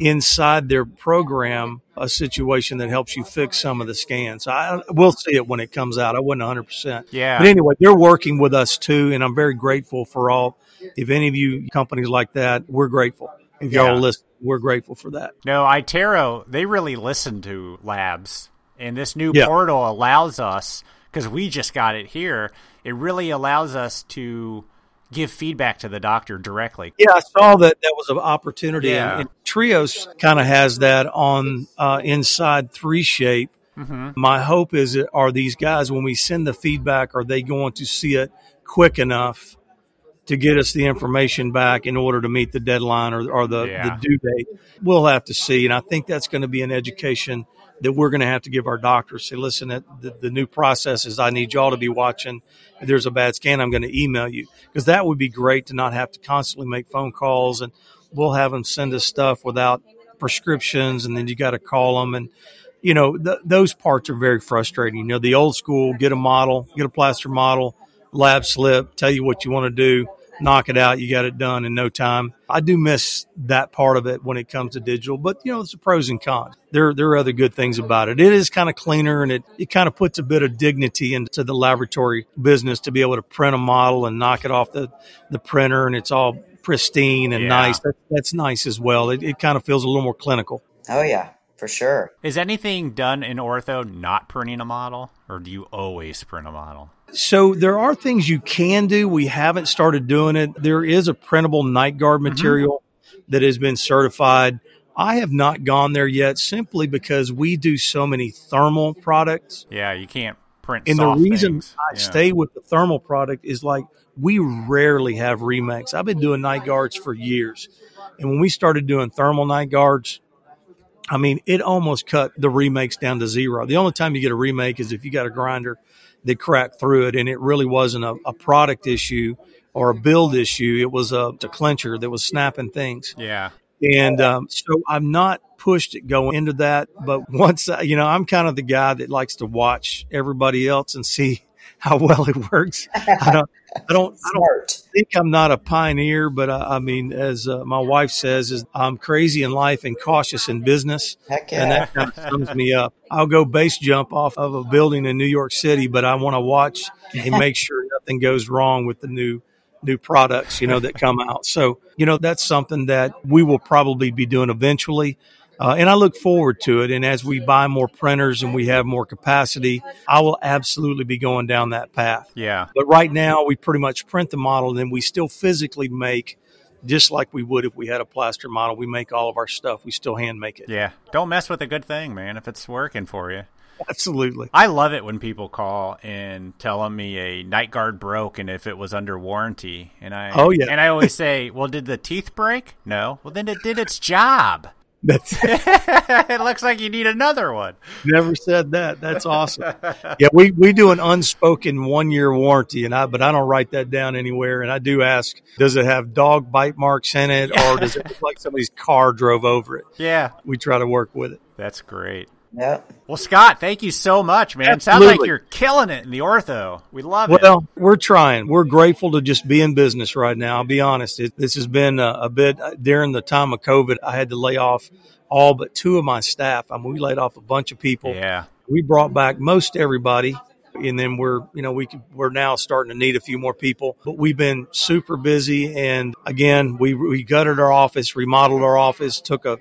Speaker 6: inside their program a situation that helps you fix some of the scans. I will see it when it comes out. I wasn't 100%.
Speaker 2: Yeah.
Speaker 6: But anyway, they're working with us too. And I'm very grateful for all. If any of you companies like that, we're grateful. If y'all
Speaker 2: Yeah.
Speaker 6: listen, we're grateful for that.
Speaker 2: No, Itero, they really listen to labs. And this new
Speaker 6: Yeah.
Speaker 2: portal allows us, because we just got it here, it really allows us to give feedback to the doctor directly.
Speaker 6: Yeah, I saw that that was an opportunity,
Speaker 2: Yeah.
Speaker 6: and, and Trios kind of has that on uh, inside 3Shape.
Speaker 2: Mm-hmm.
Speaker 6: My hope is, are these guys when we send the feedback, are they going to see it quick enough to get us the information back in order to meet the deadline or, or the,
Speaker 2: Yeah.
Speaker 6: the due date? We'll have to see, and I think that's going to be an education that we're going to have to give our doctors. Say, listen, the, the new process is I need y'all to be watching. If there's a bad scan, I'm going to email you because that would be great to not have to constantly make phone calls and we'll have them send us stuff without prescriptions and then you got to call them and you know th- those parts are very frustrating. You know, the old school get a model, get a plaster model, lab slip, tell you what you want to do, knock it out, you got it done in no time. I do miss that part of it when it comes to digital, but you know, it's the pros and cons. There, there are other good things about it. It is kind of cleaner and it, it kind of puts a bit of dignity into the laboratory business to be able to print a model and knock it off the, the printer and it's all pristine and
Speaker 2: Yeah.
Speaker 6: nice. That, that's nice as well. It, it kind of feels a little more clinical.
Speaker 3: Oh yeah, for sure.
Speaker 2: Is anything done in ortho not printing a model, or do you always print a model?
Speaker 6: So there are things you can do. We haven't started doing it. There is a printable night guard mm-hmm. material that has been certified. I have not gone there yet simply because we do so many thermal products.
Speaker 2: Yeah, you can't print.
Speaker 6: And the reason
Speaker 2: things.
Speaker 6: I
Speaker 2: Yeah.
Speaker 6: stay with the thermal product is like we rarely have remakes. I've been doing night guards for years. And when we started doing thermal night guards, I mean, it almost cut the remakes down to zero. The only time you get a remake is if you got a grinder that cracked through it and it really wasn't a, a product issue or a build issue. It was a, a clencher that was snapping things.
Speaker 2: Yeah.
Speaker 6: And um, so I'm not pushed it going into that. But once, I, you know, I'm kind of the guy that likes to watch everybody else and see how well it works. I don't, I don't, I don't think I'm not a pioneer, but I, I mean, as uh, my wife says, is I'm crazy in life and cautious in business.
Speaker 3: Heck
Speaker 6: And that kind of sums me up. I'll go base jump off of a building in New York City, but I want to watch and make sure nothing goes wrong with the new new products, you know, that come out. So, you know, that's something that we will probably be doing eventually. Uh, and I look forward to it. And as we buy more printers and we have more capacity, I will absolutely be going down that path.
Speaker 2: Yeah.
Speaker 6: But right now, we pretty much print the model and then we still physically make, just like we would if we had a plaster model. We make all of our stuff. We still hand make it.
Speaker 2: Yeah. Don't mess with a good thing, man, if it's working for you.
Speaker 6: Absolutely.
Speaker 2: I love it when people call and telling me a night guard broke and if it was under warranty. And I
Speaker 6: Oh, yeah.
Speaker 2: And I always say, "Well, did the teeth break?" No. Well, then it did its job.
Speaker 6: That's
Speaker 2: it looks like you need another one.
Speaker 6: never said that. That's awesome. Yeah, we, we do an unspoken one year warranty, and I but I don't write that down anywhere. And I do ask, does it have dog bite marks in it, or does it look like somebody's car drove over it?
Speaker 2: Yeah.
Speaker 6: We try to work with it.
Speaker 2: That's great.
Speaker 3: Yep.
Speaker 2: Well, Scott, thank you so much, man. Sounds like you're killing it in the ortho. We love it.
Speaker 6: Well, we're trying. We're grateful to just be in business right now. I'll be honest. It, this has been a, a bit uh, during the time of COVID. I had to lay off all but two of my staff. I mean, we laid off a bunch of people.
Speaker 2: Yeah.
Speaker 6: we brought back most everybody and then we're you know we could, we're now starting to need a few more people but we've been super busy and again we we gutted our office remodeled our office took a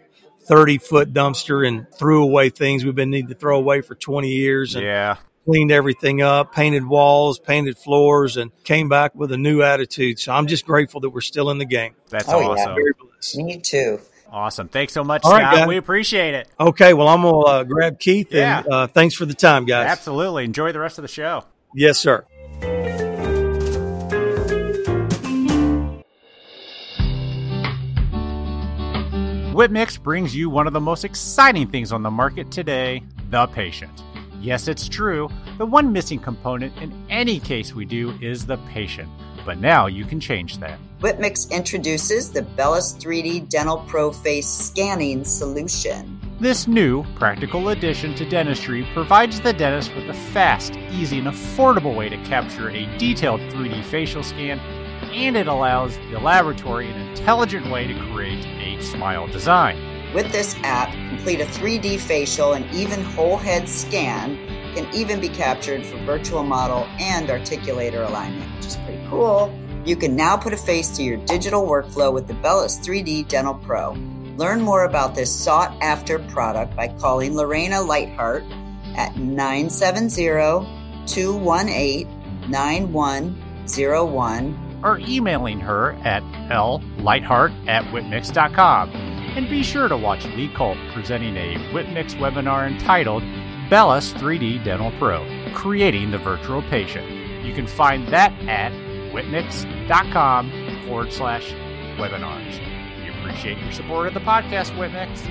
Speaker 6: 30 foot dumpster and threw away things we've been needing to throw away for 20 years and
Speaker 2: Yeah.
Speaker 6: cleaned everything up painted walls painted floors and came back with a new attitude so i'm just grateful that we're still in the game
Speaker 2: That's
Speaker 3: Oh,
Speaker 2: awesome.
Speaker 6: very blessed
Speaker 3: Me too.
Speaker 2: Awesome. Thanks so much,
Speaker 6: All right,
Speaker 2: Scott.
Speaker 6: guys.
Speaker 2: we appreciate it.
Speaker 6: okay well i'm gonna uh, grab keith
Speaker 2: Yeah.
Speaker 6: and uh, thanks for the time guys
Speaker 2: Absolutely. Enjoy the rest of the show.
Speaker 6: yes sir
Speaker 2: Whipmix brings you one of the most exciting things on the market today the patient. Yes, it's true. The one missing component in any case we do is the patient. But now you can change that.
Speaker 3: Whipmix introduces the Bellus 3D Dental Pro Face Scanning Solution.
Speaker 2: This new, practical addition to dentistry provides the dentist with a fast, easy, and affordable way to capture a detailed 3D facial scan, and it allows the laboratory an intelligent way to create a smile design.
Speaker 3: With this app, complete a 3D facial and even whole head scan can even be captured for virtual model and articulator alignment, which is pretty cool. You can now put a face to your digital workflow with the Bellus 3D Dental Pro. Learn more about this sought after product by calling Lorena Lightheart at 970 218 9101
Speaker 2: or emailing her at llightheart at whipmix.com. And be sure to watch Lee Culp presenting a Whipmix webinar entitled Bellus 3D Dental Pro Creating the Virtual Patient. You can find that at whipmix.com forward slash webinars. We appreciate your support of the podcast, Whipmix.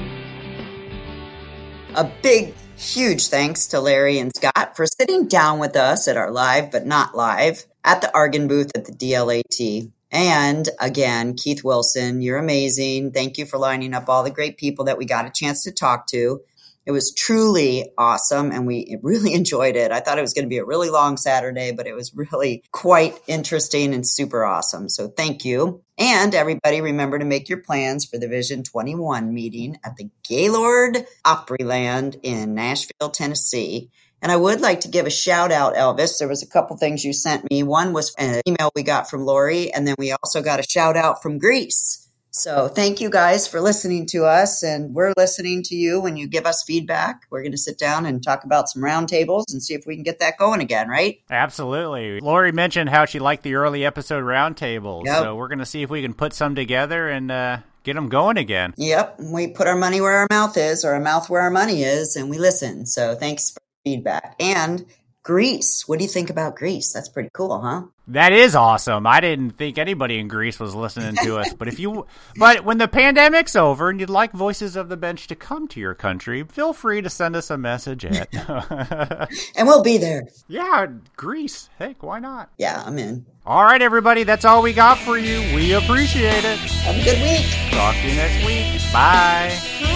Speaker 3: A big, huge thanks to Larry and Scott for sitting down with us at our live but not live at the Argen booth at the DLAT. And again, Keith Wilson, you're amazing. Thank you for lining up all the great people that we got a chance to talk to. It was truly awesome and we really enjoyed it. I thought it was going to be a really long Saturday, but it was really quite interesting and super awesome. So thank you. And everybody remember to make your plans for the Vision 21 meeting at the Gaylord Opryland in Nashville, Tennessee. And I would like to give a shout out, Elvis. There was a couple things you sent me. One was an email we got from Lori, and then we also got a shout out from Greece. So thank you guys for listening to us, and we're listening to you when you give us feedback. We're going to sit down and talk about some roundtables and see if we can get that going again, right?
Speaker 2: Absolutely. Lori mentioned how she liked the early episode roundtables,
Speaker 3: Yep.
Speaker 2: so we're going to see if we can put some together and uh, get them going again.
Speaker 3: Yep, we put our money where our mouth is, or our mouth where our money is, and we listen. So thanks for feedback. And Greece, what do you think about Greece? That's pretty cool, huh?
Speaker 2: That is awesome. I didn't think anybody in Greece was listening to us, but if you, but when the pandemic's over and you'd like Voices of the Bench to come to your country, feel free to send us a message at,
Speaker 3: And we'll be there.
Speaker 2: yeah, Greece. Heck, why not?
Speaker 3: Yeah, I'm in.
Speaker 2: All right, everybody, that's all we got for you. We appreciate it.
Speaker 3: Have a good week.
Speaker 2: Talk to you next week. Bye.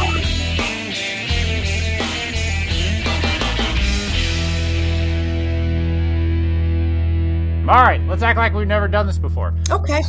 Speaker 2: All right, let's act like we've never done this before.
Speaker 3: Okay.